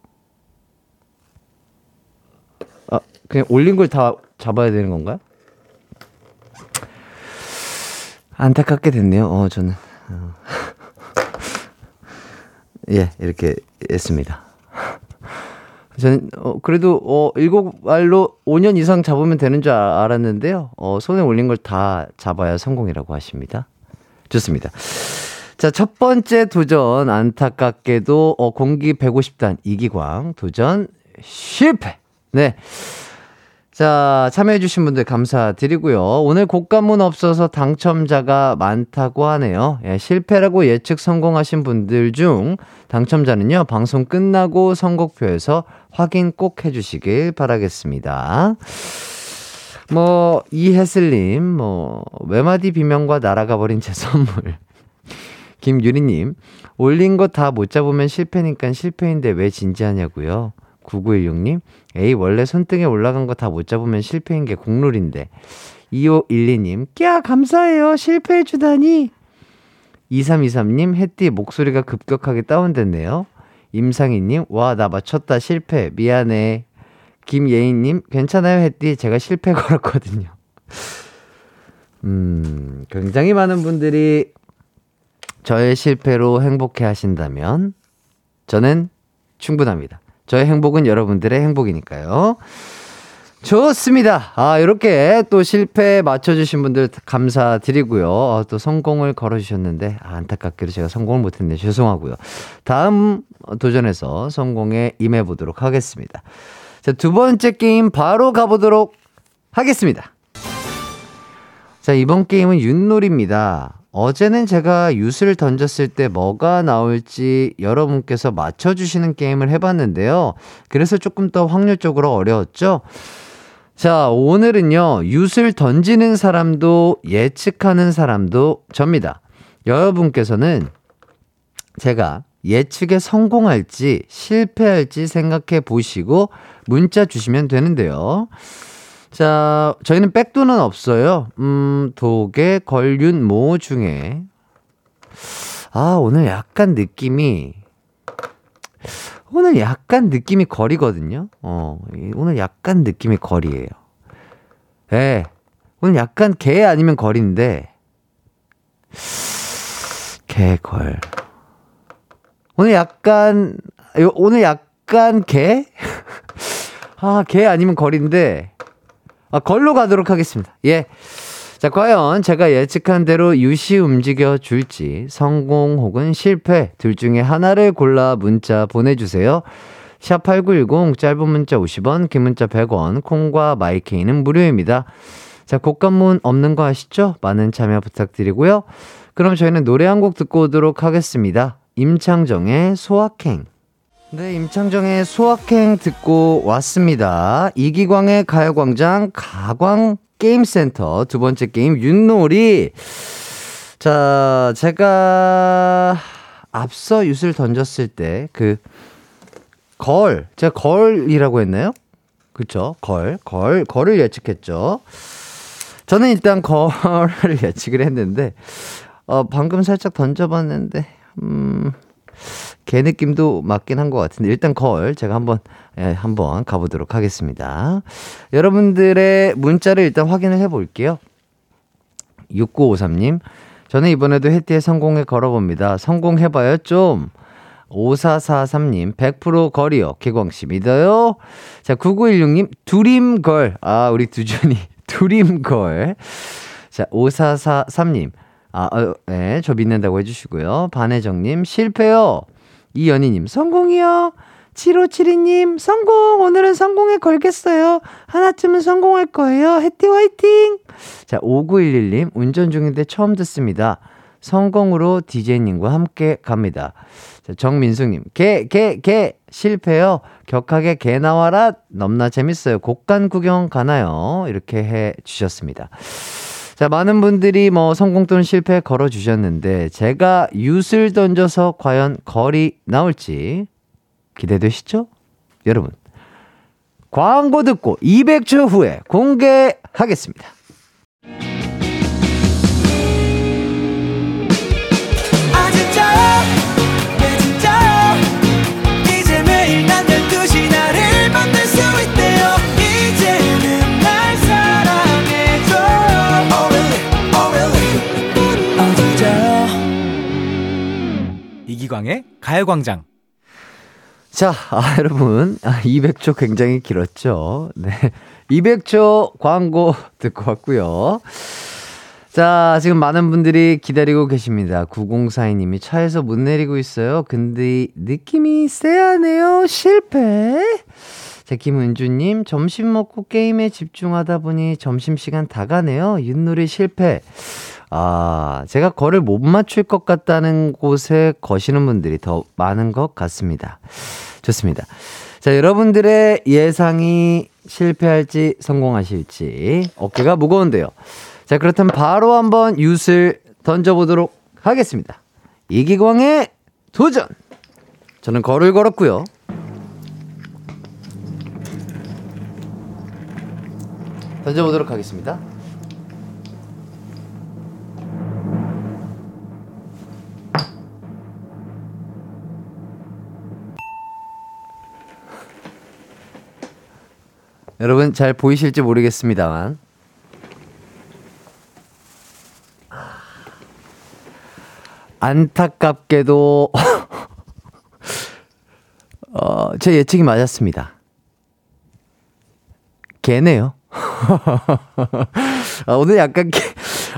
S2: 아, 그냥 올린 걸 다 잡아야 되는 건가요? 안타깝게 됐네요. 어, 저는. 어. 예, 이렇게 했습니다. 저는, 어, 그래도, 어, 일곱 알로 5년 이상 잡으면 되는 줄 아, 알았는데요. 어, 손에 올린 걸 다 잡아야 성공이라고 하십니다. 좋습니다. 자, 첫 번째 도전, 안타깝게도, 어, 공기 150단 이기광 도전 실패. 네. 자, 참여해주신 분들 감사드리고요. 오늘 곡감문 없어서 당첨자가 많다고 하네요. 예, 실패라고 예측 성공하신 분들 중 당첨자는요, 방송 끝나고 선곡표에서 확인 꼭 해주시길 바라겠습니다. 뭐, 이혜슬님, 뭐, 외마디 비명과 날아가 버린 제 선물. 김유리님, 올린 거 다 못 잡으면 실패니까 실패인데 왜 진지하냐고요. 9916님, 에이, 원래 손등에 올라간 거 다 못 잡으면 실패인 게 공룰인데. 2512님, 꺄, 감사해요. 실패해주다니. 2323님, 햇띠 목소리가 급격하게 다운됐네요. 임상희님, 와, 나 맞췄다. 실패. 미안해. 김예인님, 괜찮아요, 햇띠. 제가 실패 걸었거든요. 음, 굉장히 많은 분들이 저의 실패로 행복해 하신다면, 저는 충분합니다. 저의 행복은 여러분들의 행복이니까요. 좋습니다. 아, 이렇게 또 실패 맞춰주신 분들 감사드리고요. 어, 또 성공을 걸어주셨는데, 아, 안타깝게도 제가 성공을 못했네. 죄송하고요. 다음 도전에서 성공에 임해보도록 하겠습니다. 자, 두 번째 게임 바로 가보도록 하겠습니다. 자, 이번 게임은 윷놀이입니다. 어제는 제가 윷을 던졌을 때 뭐가 나올지 여러분께서 맞춰주시는 게임을 해봤는데요. 그래서 조금 더 확률적으로 어려웠죠? 자, 오늘은요, 윷을 던지는 사람도 예측하는 사람도 접니다. 여러분께서는 제가 예측에 성공할지 실패할지 생각해 보시고 문자 주시면 되는데요. 자, 저희는 백도는 없어요. 음, 독에 걸륜 모 중에. 아, 오늘 약간 느낌이, 오늘 약간 느낌이 거리거든요. 어, 오늘 약간 느낌이 거리예요. 예. 네, 오늘 약간 개 아니면 거리인데, 개 걸. 오늘 약간, 오늘 약간 개? 아, 개 아니면 거리인데, 아, 걸로 가도록 하겠습니다. 예. 자, 과연 제가 예측한 대로 유시 움직여 줄지 성공 혹은 실패 둘 중에 하나를 골라 문자 보내주세요. 샵8910 짧은 문자 50원, 긴 문자 100원, 콩과 마이케이는 무료입니다. 자, 곡간문 없는 거 아시죠? 많은 참여 부탁드리고요. 그럼 저희는 노래 한 곡 듣고 오도록 하겠습니다. 임창정의 소확행. 네, 임창정의 소확행 듣고 왔습니다. 이기광의 가요광장 가광 게임센터 두 번째 게임 윷놀이. 자, 제가 앞서 윷을 던졌을 때 그 걸, 제가 걸이라고 했나요? 그쵸? 걸, 걸, 걸을 예측했죠. 저는 일단 걸을 예측을 했는데, 어, 방금 살짝 던져봤는데, 음, 개 느낌도 맞긴 한 것 같은데 일단 걸 제가 한번 예, 한번 가보도록 하겠습니다. 여러분들의 문자를 일단 확인을 해볼게요. 6953님 저는 이번에도 해티에 성공에 걸어봅니다. 성공해봐요 좀. 5443님, 100% 거리요. 개광씨 믿어요? 자, 9916님, 두림걸. 아, 우리 두준이, 두림걸. 자, 5443님, 아, 어, 네, 저 믿는다고 해주시고요. 반혜정님, 실패요. 이연희님, 성공이요. 7572님, 성공! 오늘은 성공에 걸겠어요. 하나쯤은 성공할 거예요. 해티 화이팅! 자, 5911님, 운전 중인데 처음 듣습니다. 성공으로 DJ님과 함께 갑니다. 자, 정민숙님, 개, 개, 개! 실패요. 격하게 개 나와라. 넘나 재밌어요. 곡간 구경 가나요? 이렇게 해 주셨습니다. 자, 많은 분들이 뭐 성공 또는 실패 걸어주셨는데, 제가 윷을 던져서 과연 거리 나올지 기대되시죠? 여러분. 광고 듣고 200초 후에 공개하겠습니다.
S11: 이기광의 가요광장.
S2: 자, 아, 여러분. 아, 200초 굉장히 길었죠. 네. 200초 광고 듣고 왔고요. 자, 지금 많은 분들이 기다리고 계십니다. 9042님이 차에서 못 내리고 있어요. 근데 느낌이 쎄하네요. 실패. 자, 김은주님, 점심 먹고 게임에 집중하다 보니 점심시간 다 가네요. 윷놀이 실패. 아, 제가 거를 못 맞출 것 같다는 곳에 거시는 분들이 더 많은 것 같습니다. 좋습니다. 자, 여러분들의 예상이 실패할지 성공하실지 어깨가 무거운데요. 자, 그렇다면 바로 한번 윷을 던져보도록 하겠습니다. 이기광의 도전! 저는 걸을 걸었고요. 던져보도록 하겠습니다. 여러분 잘 보이실지 모르겠습니다만 안타깝게도 어, 제 예측이 맞았습니다. 개네요. 아, 오늘 약간 개,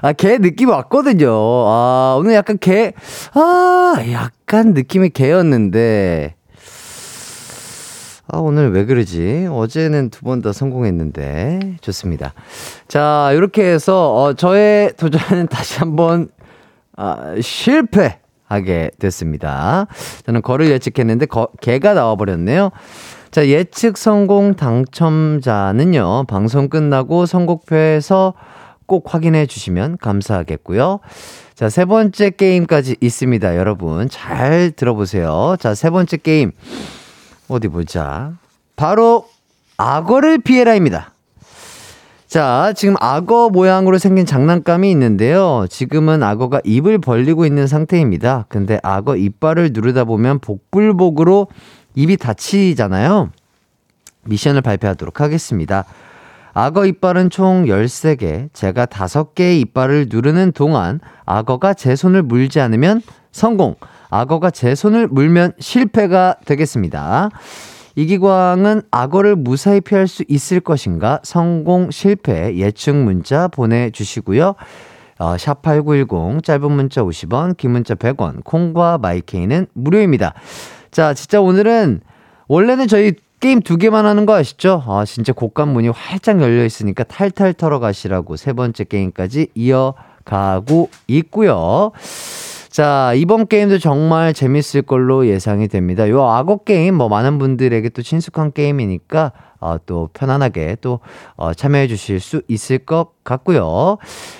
S2: 아, 개 느낌 왔거든요. 아, 오늘 약간 개, 아, 약간 느낌이 개였는데, 아, 오늘 왜 그러지? 어제는 두 번 다 성공했는데. 좋습니다. 자, 이렇게 해서, 어, 저의 도전은 다시 한 번, 아, 실패하게 됐습니다. 저는 거를 예측했는데, 거, 개가 나와버렸네요. 자, 예측 성공 당첨자는요, 방송 끝나고 선곡표에서 꼭 확인해 주시면 감사하겠고요. 자, 세 번째 게임까지 있습니다. 여러분, 잘 들어보세요. 자, 세 번째 게임. 어디 보자. 바로 악어를 피해라입니다. 자, 지금 악어 모양으로 생긴 장난감이 있는데요. 지금은 악어가 입을 벌리고 있는 상태입니다. 근데 악어 이빨을 누르다 보면 복불복으로 입이 닫히잖아요. 미션을 발표하도록 하겠습니다. 악어 이빨은 총 13개. 제가 5개의 이빨을 누르는 동안 악어가 제 손을 물지 않으면 성공. 악어가 제 손을 물면 실패가 되겠습니다. 이기광은 악어를 무사히 피할 수 있을 것인가? 성공, 실패, 예측 문자 보내주시고요. 어, 샵8910, 짧은 문자 50원, 긴 문자 100원, 콩과 마이케이는 무료입니다. 자, 진짜 오늘은, 원래는 저희 게임 두 개만 하는 거 아시죠? 아, 진짜 곡간 문이 활짝 열려 있으니까 탈탈 털어 가시라고 세 번째 게임까지 이어가고 있고요. 자, 이번 게임도 정말 재밌을 걸로 예상이 됩니다. 요 악어 게임, 뭐, 많은 분들에게 또 친숙한 게임이니까, 어, 또 편안하게 또, 어, 참여해 주실 수 있을 것 같고요.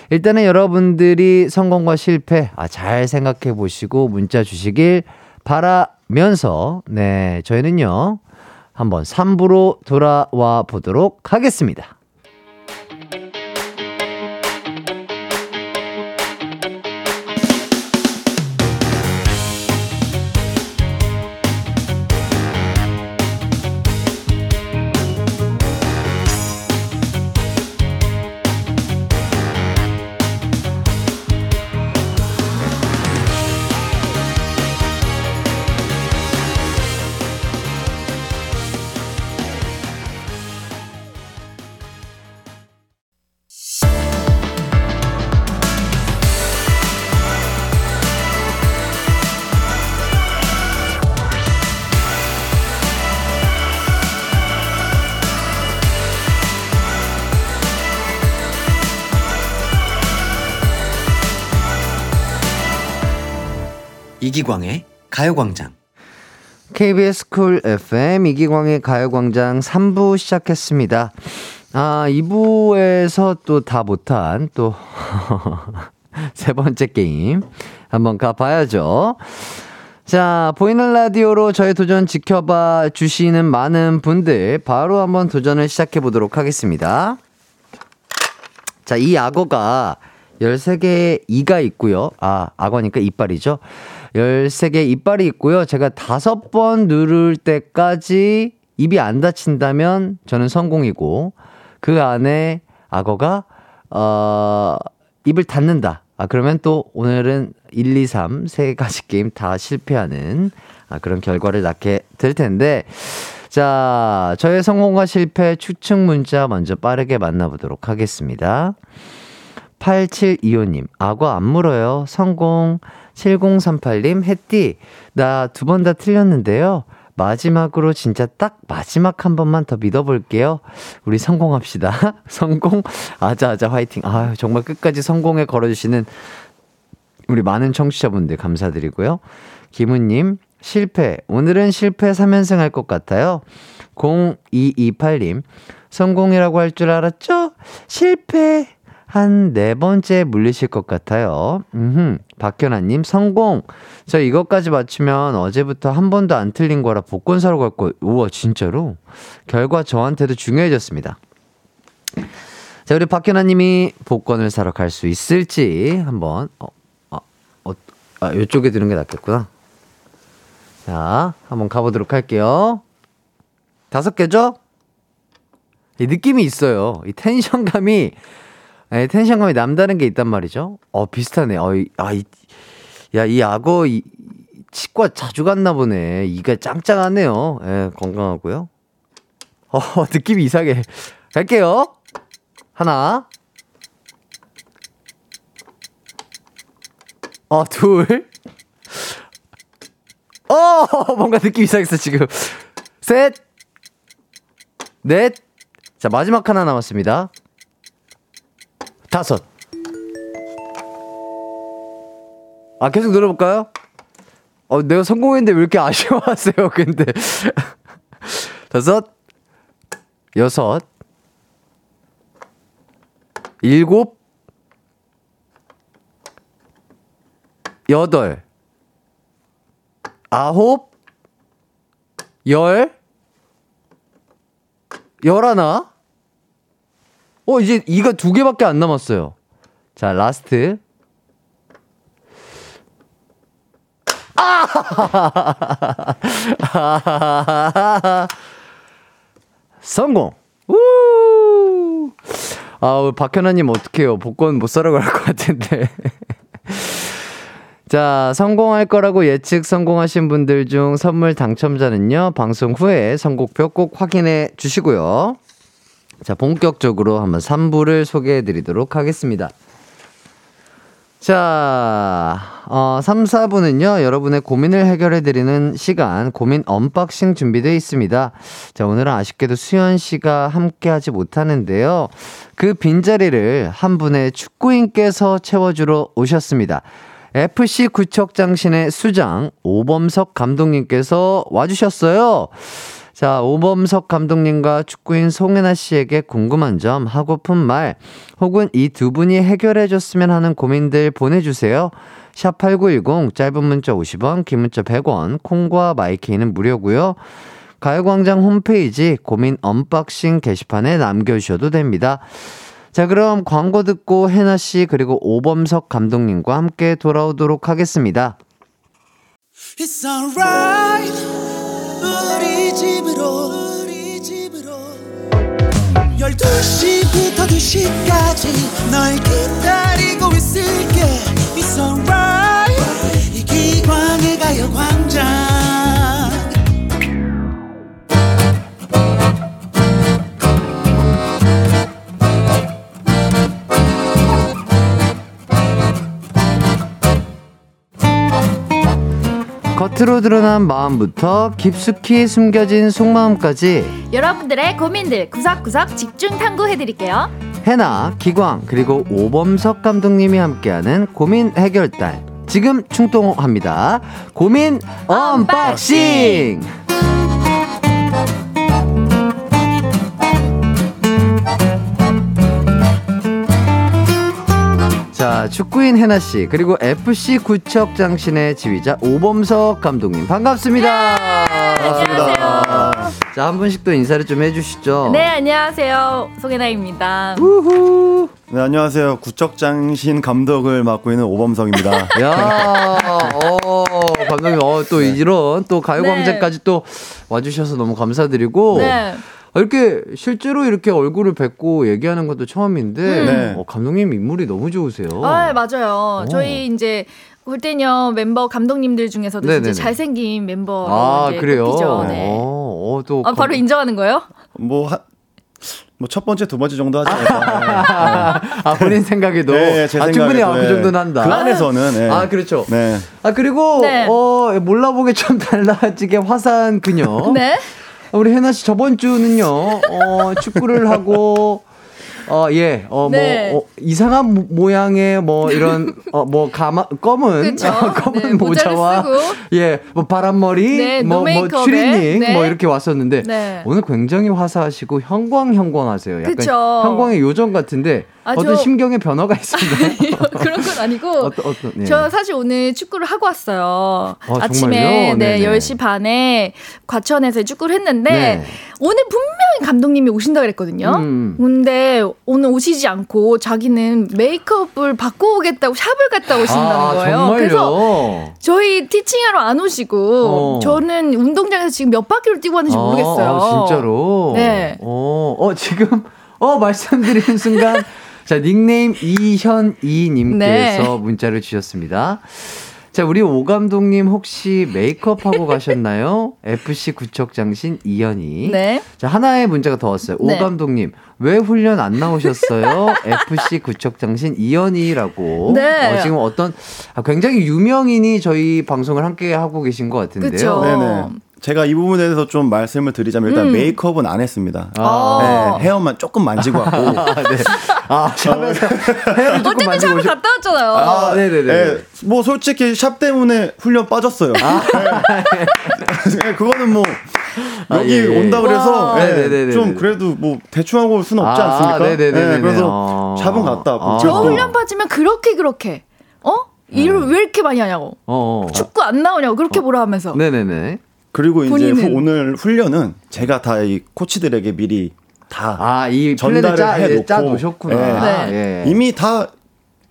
S2: 일단은 여러분들이 성공과 실패, 아, 잘 생각해 보시고 문자 주시길 바라면서, 네, 저희는요, 한번 3부로 돌아와 보도록 하겠습니다.
S12: 이기광의 가요광장.
S2: KBS 쿨 FM 이기광의 가요광장 3부 시작했습니다. 아, 2부에서 또 다 못한 또 세 번째 게임 한번 가봐야죠. 자, 보이는 라디오로 저의 도전 지켜봐 주시는 많은 분들 바로 한번 도전을 시작해 보도록 하겠습니다. 자, 이 악어가 13개의 이가 있고요. 아, 악어니까 이빨이죠. 13개 이빨이 있고요. 제가 다섯 번 누를 때까지 입이 안 다친다면 저는 성공이고, 그 안에 악어가, 어, 입을 닫는다. 아, 그러면 또 오늘은 1, 2, 3, 세 가지 게임 다 실패하는 아, 그런 결과를 낳게 될 텐데, 자, 저의 성공과 실패 추측 문자 먼저 빠르게 만나보도록 하겠습니다. 8725님, 악어 안 물어요. 성공. 7038님, 햇띠, 나 두 번 다 틀렸는데요. 마지막으로 진짜 딱 마지막 한 번만 더 믿어볼게요. 우리 성공합시다. 성공? 아자아자 화이팅. 아유, 정말 끝까지 성공에 걸어주시는 우리 많은 청취자분들 감사드리고요. 김우님, 실패. 오늘은 실패 3연승 할 것 같아요. 0228님, 성공이라고 할 줄 알았죠? 실패. 한 네 번째 물리실 것 같아요. 음, 박현아님, 성공! 저 이것까지 맞추면 어제부터 한 번도 안 틀린 거라 복권 사러 갈 거, 우와, 진짜로? 결과 저한테도 중요해졌습니다. 자, 우리 박현아님이 복권을 사러 갈 수 있을지 한번, 어, 아, 어, 아, 요쪽에 드는 게 낫겠구나. 자, 한번 가보도록 할게요. 다섯 개죠? 이 느낌이 있어요. 이 텐션감이, 네, 텐션감이 남다른 게 있단 말이죠. 어, 비슷하네. 어, 이, 아, 이, 야, 이 악어, 이, 치과 자주 갔나 보네. 이가 짱짱하네요. 예, 건강하고요. 어, 느낌이 이상해. 갈게요. 하나. 어, 둘. 어, 뭔가 느낌 이상했어, 지금. 셋. 넷. 자, 마지막 하나 남았습니다. 다섯. 아, 계속 눌러볼까요? 어, 내가 성공했는데 왜 이렇게 아쉬워하세요, 근데. 다섯, 여섯, 일곱, 여덟, 아홉, 열, 열하나, 어, 이제 이가 두 개밖에 안 남았어요. 자, last. 아! 성공! 우! 아, 박현아님 어떡해요. 복권 못 사러 갈 것 같은데. 자, 성공할 거라고 예측 성공하신 분들 중 선물 당첨자는요, 방송 후에 선곡표 꼭 확인해 주시고요. 자, 본격적으로 한번 3부를 소개해 드리도록 하겠습니다. 자, 어, 3, 4부는요, 여러분의 고민을 해결해 드리는 시간, 고민 unboxing 준비되어 있습니다. 자, 오늘은 아쉽게도 수현 씨가 함께 하지 못하는데요. 그 빈자리를 한 분의 축구인께서 채워주러 오셨습니다. FC 구척장신의 수장 오범석 감독님께서 와주셨어요. 자, 오범석 감독님과 축구인 송혜나 씨에게 궁금한 점, 하고픈 말, 혹은 이 두 분이 해결해 줬으면 하는 고민들 보내주세요. 샵8910, 짧은 문자 50원, 긴 문자 100원, 콩과 마이케이는 무료고요 가요광장 홈페이지 고민 unboxing 게시판에 남겨주셔도 됩니다. 자, 그럼 광고 듣고 혜나 씨 그리고 오범석 감독님과 함께 돌아오도록 하겠습니다.
S13: 우리 집으로. 우리 집으로 12시부터 2시까지 널 기다리고 있을
S2: 겉으로 드러난 마음부터 깊숙이 숨겨진 속마음까지
S14: 여러분들의 고민들 구석구석 집중 탐구해드릴게요.
S2: 해나, 기광, 그리고 오범석 감독님이 함께하는 고민 해결단. 지금 출동합니다. 고민 unboxing! 자, 축구인 해나 씨, 그리고 FC 구척장신의 지휘자 오범석 감독님 반갑습니다.
S14: 반갑습니다.
S2: 자, 한 분씩 또 인사를 좀 해주시죠.
S14: 네, 안녕하세요. 송혜나입니다.
S15: 네, 안녕하세요. 구척장신 감독을 맡고 있는 오범석입니다.
S2: 야, 어, 감독님, 어, 또 이런 또 가요광장까지 또 와주셔서 너무 감사드리고.
S14: 네.
S2: 어, 이렇게 실제로 이렇게 얼굴을 뵙고 얘기하는 것도 처음인데
S14: 음.
S15: 네.
S2: 어, 감독님 인물이 너무 좋으세요.
S14: 아, 맞아요.
S2: 오.
S14: 저희 이제 골대녀 멤버 감독님들 중에서도
S2: 네네네.
S14: 진짜 잘생긴 멤버로
S2: 아, 그래요?
S14: 뽑히죠. 네.
S2: 어, 어, 또
S14: 아, 바로 인정하는 거예요?
S15: 뭐, 한, 뭐, 첫 번째, 두 번째 정도 하지 않을까.
S2: 아, 본인 생각에도.
S15: 네, 제
S2: 아, 충분히 아, 그
S15: 네.
S2: 정도는 한다.
S15: 그 안에서는, 네.
S2: 아, 그렇죠.
S15: 네.
S2: 아, 그리고,
S14: 네.
S2: 어, 몰라보게 좀 달라지게 화사한 그녀.
S14: 네.
S2: 우리 혜나 씨 저번 주는요, 어, 축구를 하고, 어, 예, 어,
S14: 네.
S2: 뭐, 어, 이상한 모- 모양의 뭐, 이런, 어, 뭐, 가마, 검은. 어, 검은
S14: 네,
S2: 모자와. 예, 뭐, 바람머리,
S14: 네,
S2: 뭐, 뭐. 추리닝,
S14: 네.
S2: 뭐, 이렇게 왔었는데,
S14: 네.
S2: 오늘 굉장히 화사하시고, 형광형광하세요. 약간
S14: 그쵸.
S2: 형광의 요정 같은데,
S14: 아,
S2: 어떤
S14: 저-
S2: 심경의 변화가 있습니다.
S14: 그런 건 아니고.
S2: 어떤, 어떤, 예.
S14: 저 사실 오늘 축구를 하고 왔어요.
S2: 아, 정말요?
S14: 네,
S2: 네네.
S14: 10시 반에 과천에서 축구를 했는데
S2: 네.
S14: 오늘 분명히 감독님이 오신다 그랬거든요.
S2: 음.
S14: 근데 오늘 오시지 않고 자기는 메이크업을 바꿔 오겠다고 샵을 갔다 오신다는
S2: 아,
S14: 거예요.
S2: 정말요?
S14: 그래서 저희 티칭하러 안 오시고
S2: 어.
S14: 저는 운동장에서 지금 몇 바퀴를 뛰고 왔는지 모르겠어요.
S2: 아, 아, 진짜로?
S14: 네.
S2: 어, 어, 지금, 어, 말씀드리는 순간. 자, 닉네임 이현이님께서
S14: 네.
S2: 문자를 주셨습니다. 자, 우리 오 감독님 혹시 메이크업 하고 가셨나요? FC 구척장신 이현이.
S14: 네.
S2: 자, 하나의 문제가 더 왔어요. 오
S14: 네.
S2: 감독님, 왜 훈련 안 나오셨어요? FC 구척장신 이현이라고.
S14: 네.
S2: 어, 지금 어떤, 아, 굉장히 유명인이 저희 방송을 함께 하고 계신 것 같은데요.
S14: 그쵸.
S15: 네네. 제가 이 부분에 대해서 좀 말씀을 드리자면 일단
S14: 음.
S15: 메이크업은 안 했습니다.
S2: 아.
S15: 네, 헤어만 조금 만지고 왔고.
S2: 아, 네. 아, 샵에서 헤어를 조금
S14: 어쨌든
S2: 만지고
S14: 샵을. 갔다 왔잖아요.
S2: 아, 네네네.
S15: 네, 뭐 솔직히 샵 때문에 훈련 빠졌어요.
S2: 아.
S15: 네. 네, 그거는 뭐
S2: 아,
S15: 여기
S2: 예, 예.
S15: 온다 그래서
S2: 와.
S15: 네,
S2: 네네네네.
S15: 좀 그래도 뭐 대충 하고 올 수는 없지
S2: 아,
S15: 않습니까?
S2: 네네네네네.
S15: 네, 그래서
S2: 어.
S15: 샵은 갔다 왔고.
S2: 아.
S14: 저 훈련 빠지면 그렇게 그렇게 어? 일을 왜 이렇게 많이 하냐고.
S2: 어, 어.
S14: 축구 안 나오냐고 그렇게 뭐라 하면서.
S2: 네네네.
S15: 그리고 이제? 후- 오늘 훈련은 제가 다 이 코치들에게 미리 다
S2: 아, 이
S15: 전달을
S2: 짜-
S15: 해놓고
S2: 짜 놓으셨구나. 예.
S15: 이미 다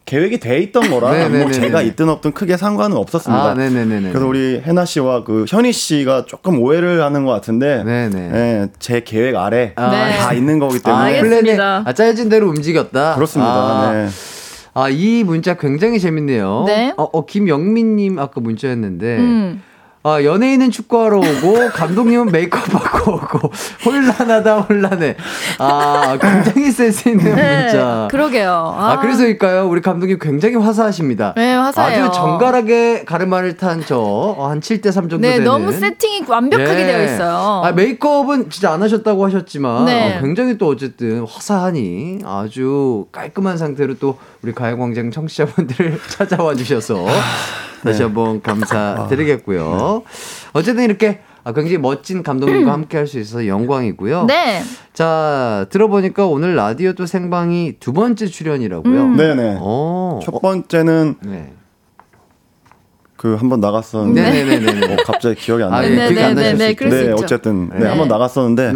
S15: 계획이 돼 있던 거라
S2: 네네네네.
S15: 뭐 제가 있든 없든 크게 상관은 없었습니다.
S2: 아, 네네네네.
S15: 그래서 우리 해나 씨와 그 현희 씨가 조금 오해를 하는 것 같은데 예, 제 계획 아래
S2: 아, 네.
S15: 다 있는 거기
S2: 아,
S15: 때문에
S2: 플랜이 아, 짜여진 대로 움직였다.
S15: 그렇습니다.
S2: 아,
S15: 네.
S2: 아, 이 문자 굉장히 재밌네요.
S14: 네.
S2: 어, 어, 김영민님 아까 문자였는데.
S14: 음.
S2: 아, 연예인은 축구하러 오고, 감독님은 메이크업 하고 오고, 혼란하다, 혼란해. 아, 굉장히 센스 있는
S14: 네,
S2: 문자.
S14: 그러게요.
S2: 아, 그래서일까요? 우리 감독님 굉장히 화사하십니다.
S14: 네, 화사해요.
S2: 아주 정갈하게 가르마를 탄 저, 어, 한 7대3 정도
S14: 네,
S2: 되는.
S14: 너무 세팅이 완벽하게
S2: 예.
S14: 되어 있어요.
S2: 아, 메이크업은 진짜 안 하셨다고 하셨지만
S14: 네.
S2: 어, 굉장히 또 어쨌든 화사하니 아주 깔끔한 상태로 또 우리 가요광장 청취자분들을 찾아와 주셔서 다시
S15: 네.
S2: 한번 감사드리겠고요. 어쨌든 이렇게 아, 굉장히 멋진 감독님과 함께 할 수 있어서 영광이고요.
S14: 네.
S2: 자, 들어보니까 오늘 라디오 또 생방이 두 번째 출연이라고요.
S14: 음.
S15: 네네.
S2: 어.
S15: 첫 번째는
S2: 네.
S15: 그 한번 나갔었는데
S2: 네네네네.
S15: 어, 갑자기 기억이 안
S2: 아,
S15: 나요.
S2: 예, 기억이 안 나실 수 있죠.
S15: 네, 어쨌든 네,
S2: 네.
S15: 한번 나갔었는데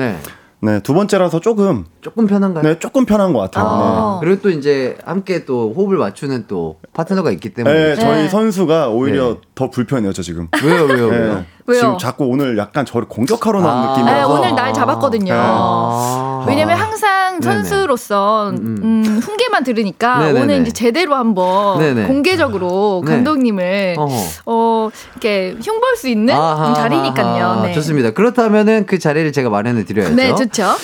S2: 네.
S15: 네, 두 번째라서 조금
S2: 조금 편한가요?
S15: 네, 조금 편한 것 같아요.
S2: 아, 그리고 또 이제 함께 또 호흡을 맞추는 또 파트너가 있기
S15: 네.
S2: 때문에
S15: 네, 저희
S14: 네.
S15: 선수가 오히려
S2: 네.
S15: 더 불편해요, 저 지금.
S2: 왜요, 왜요,
S15: 네.
S2: 왜요?
S14: 왜요?
S15: 지금 자꾸 오늘 약간 저를 공격하러 나온
S2: 아.
S15: 느낌이라서.
S14: 네, 오늘 날 잡았거든요.
S2: 아.
S14: 왜냐면 항상
S2: 네네.
S14: 선수로서 음, 훈계만 들으니까
S2: 네네네.
S14: 오늘 이제 제대로 한번
S2: 네네.
S14: 공개적으로
S2: 네.
S14: 감독님을
S2: 어허.
S14: 어 이렇게 흉볼 수 있는
S2: 아하,
S14: 자리니까요. 네.
S2: 좋습니다. 그렇다면은 그 자리를 제가 마련해 드려야죠.
S14: 네, 좋죠.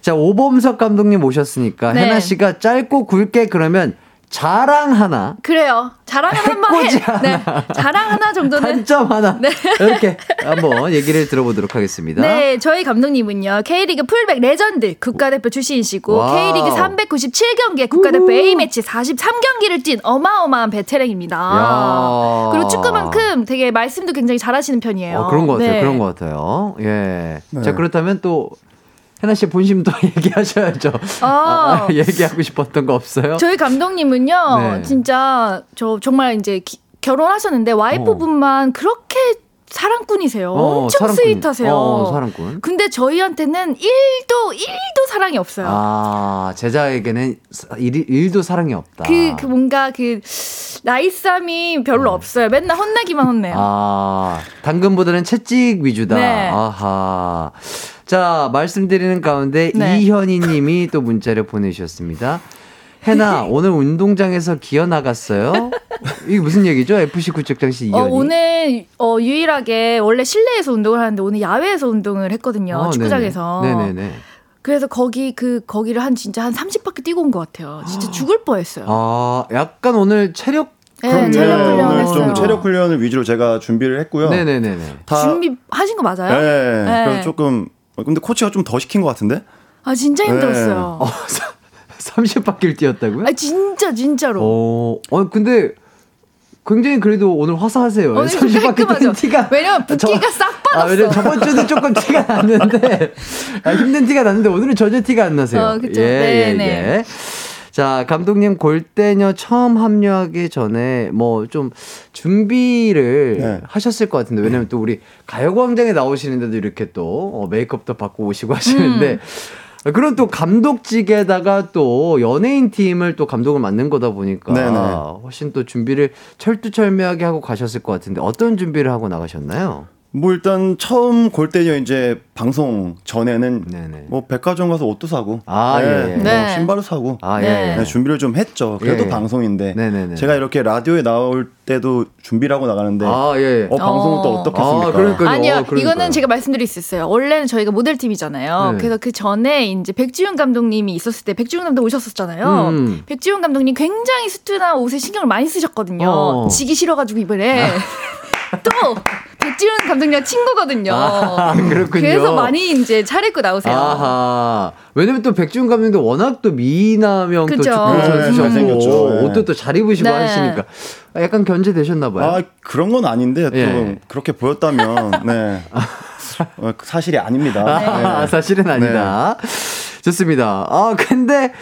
S2: 자, 오범석 감독님 모셨으니까
S14: 네.
S2: 해나 씨가 짧고 굵게 그러면 자랑 하나,
S14: 그래요. 자랑 한번 해.
S2: 해코지 하나.
S14: 네. 자랑 하나 정도는
S2: 단점 하나 이렇게 한번 얘기를 들어보도록 하겠습니다.
S14: 네, 저희 감독님은요. K리그 풀백 레전드 국가대표 출신이시고
S2: wow.
S14: K리그 397경기에 국가대표 A매치 43경기를 뛴 어마어마한 베테랑입니다.
S2: 야.
S14: 그리고 축구만큼 되게 말씀도 굉장히 잘하시는 편이에요.
S2: 어, 그런 것 같아요.
S14: 네.
S2: 그런 것 같아요. 예.
S15: 네.
S2: 자, 그렇다면 또 해나 씨 본심도 얘기하셔야죠.
S14: 아.
S2: 아, 얘기하고 싶었던 거 없어요?
S14: 저희 감독님은요.
S2: 네.
S14: 진짜 저 정말 이제 기- 결혼하셨는데 와이프분만 그렇게 사랑꾼이세요.
S2: 어,
S14: 엄청
S2: 사랑꾼.
S14: 스윗하세요.
S2: 어, 사랑꾼.
S14: 근데 저희한테는 1도 1도 사랑이 없어요.
S2: 아, 제자에게는 일, 일도 사랑이 없다.
S14: 그, 그 뭔가 그 나이쌈이 별로 없어요. 맨날 혼내기만 혼내요.
S2: 네. 아, 당근보다는 채찍 위주다.
S14: 네.
S2: 아하. 자, 말씀드리는 가운데
S14: 네.
S2: 이현희 님이 또 문자를 보내주셨습니다. 해나, 오늘 운동장에서 기어 나갔어요? 이게 무슨 얘기죠? FC 구척장씨 이현희.
S14: 어, 오늘 어, 유일하게 원래 실내에서 운동을 하는데 오늘 야외에서 운동을 했거든요.
S2: 어,
S14: 축구장에서.
S2: 네네. 네 네네.
S14: 그래서 거기 그 거기를 한 진짜 한 30바퀴 뛰고 온 것 같아요. 진짜 죽을 뻔했어요.
S2: 아, 약간 오늘 체력
S14: 네. 체력 훈련
S15: 오늘
S14: 했어요.
S15: 좀 체력 훈련을 위주로 제가 준비를 했고요.
S2: 네네네네.
S15: 다
S14: 준비 하신 거 맞아요?
S15: 네.
S14: 네.
S15: 그래서 조금 어, 근데 코치가 좀 더 시킨 것 같은데?
S14: 아 진짜
S15: 네.
S14: 힘들었어요.
S2: 어, 30바퀴를 뛰었다고요?
S14: 아 진짜 진짜로.
S2: 어, 어, 근데 굉장히 그래도 오늘 화사하세요.
S14: 오늘 좀
S2: 30바퀴
S14: 깔끔하죠.
S2: 뛰는 티가.
S14: 왜냐면 붓기가 싹
S2: 아,
S14: 빠졌어.
S2: 왜냐면 저번 주는 조금 티가 났는데, 아, 힘든 티가 났는데 오늘은 전혀 티가 안 나세요.
S14: 어, 그쵸.
S2: 예, 예,
S14: 네네.
S2: 예. 자, 감독님 골대녀 처음 합류하기 전에 뭐 좀 준비를
S15: 네.
S2: 하셨을 것 같은데, 왜냐면 또 우리 가요광장에 나오시는데도 이렇게 또 어, 메이크업도 받고 오시고 하시는데,
S14: 음.
S2: 그런 또 감독직에다가 또 연예인 팀을 또 감독을 맡는 거다 보니까
S15: 네네.
S2: 훨씬 또 준비를 철두철미하게 하고 가셨을 것 같은데 어떤 준비를 하고 나가셨나요?
S15: 뭐 일단 처음 골대녀 이제 방송 전에는
S2: 네네.
S15: 뭐 백화점 가서 옷도 사고
S2: 아,
S15: 네,
S2: 예, 예.
S15: 뭐
S14: 네.
S15: 신발도 사고
S2: 아,
S14: 네.
S2: 예, 예.
S15: 네, 준비를 좀 했죠. 그래도
S2: 예, 예.
S15: 방송인데
S2: 네네네.
S15: 제가 이렇게 라디오에 나올 때도 준비를 하고 나가는데
S2: 아, 예. 예.
S15: 어 방송은 또
S14: 어.
S15: 어떻겠습니까?
S2: 아, 그러니까요.
S14: 아니요,
S2: 어, 그러니까요.
S14: 이거는 제가 말씀드릴 수 있어요. 원래는 저희가 모델팀이잖아요.
S2: 네.
S14: 그래서 그 전에 이제 백지훈 감독님이 있었을 때 백지훈 감독 오셨었잖아요.
S2: 음.
S14: 백지훈 감독님 굉장히 수트나 옷에 신경을 많이 쓰셨거든요.
S2: 어.
S14: 지기 싫어가지고 이번에 또 백지훈 감독님랑 친구거든요.
S2: 아, 그렇군요.
S14: 그래서 많이 이제 차려입고 나오세요.
S2: 아하. 왜냐면 또 백지훈 감독도 워낙 또 미남형 또. 축구
S15: 네,
S2: 선수셨고
S15: 잘생겼죠. 네.
S2: 옷도 또 잘 입으시고
S14: 네.
S2: 하시니까 약간 견제되셨나 봐요.
S15: 아 그런 건 아닌데 또
S2: 예.
S15: 그렇게 보였다면 네 어, 사실이 아닙니다.
S2: 아,
S15: 네.
S2: 사실은 아니다. 좋습니다. 아, 근데,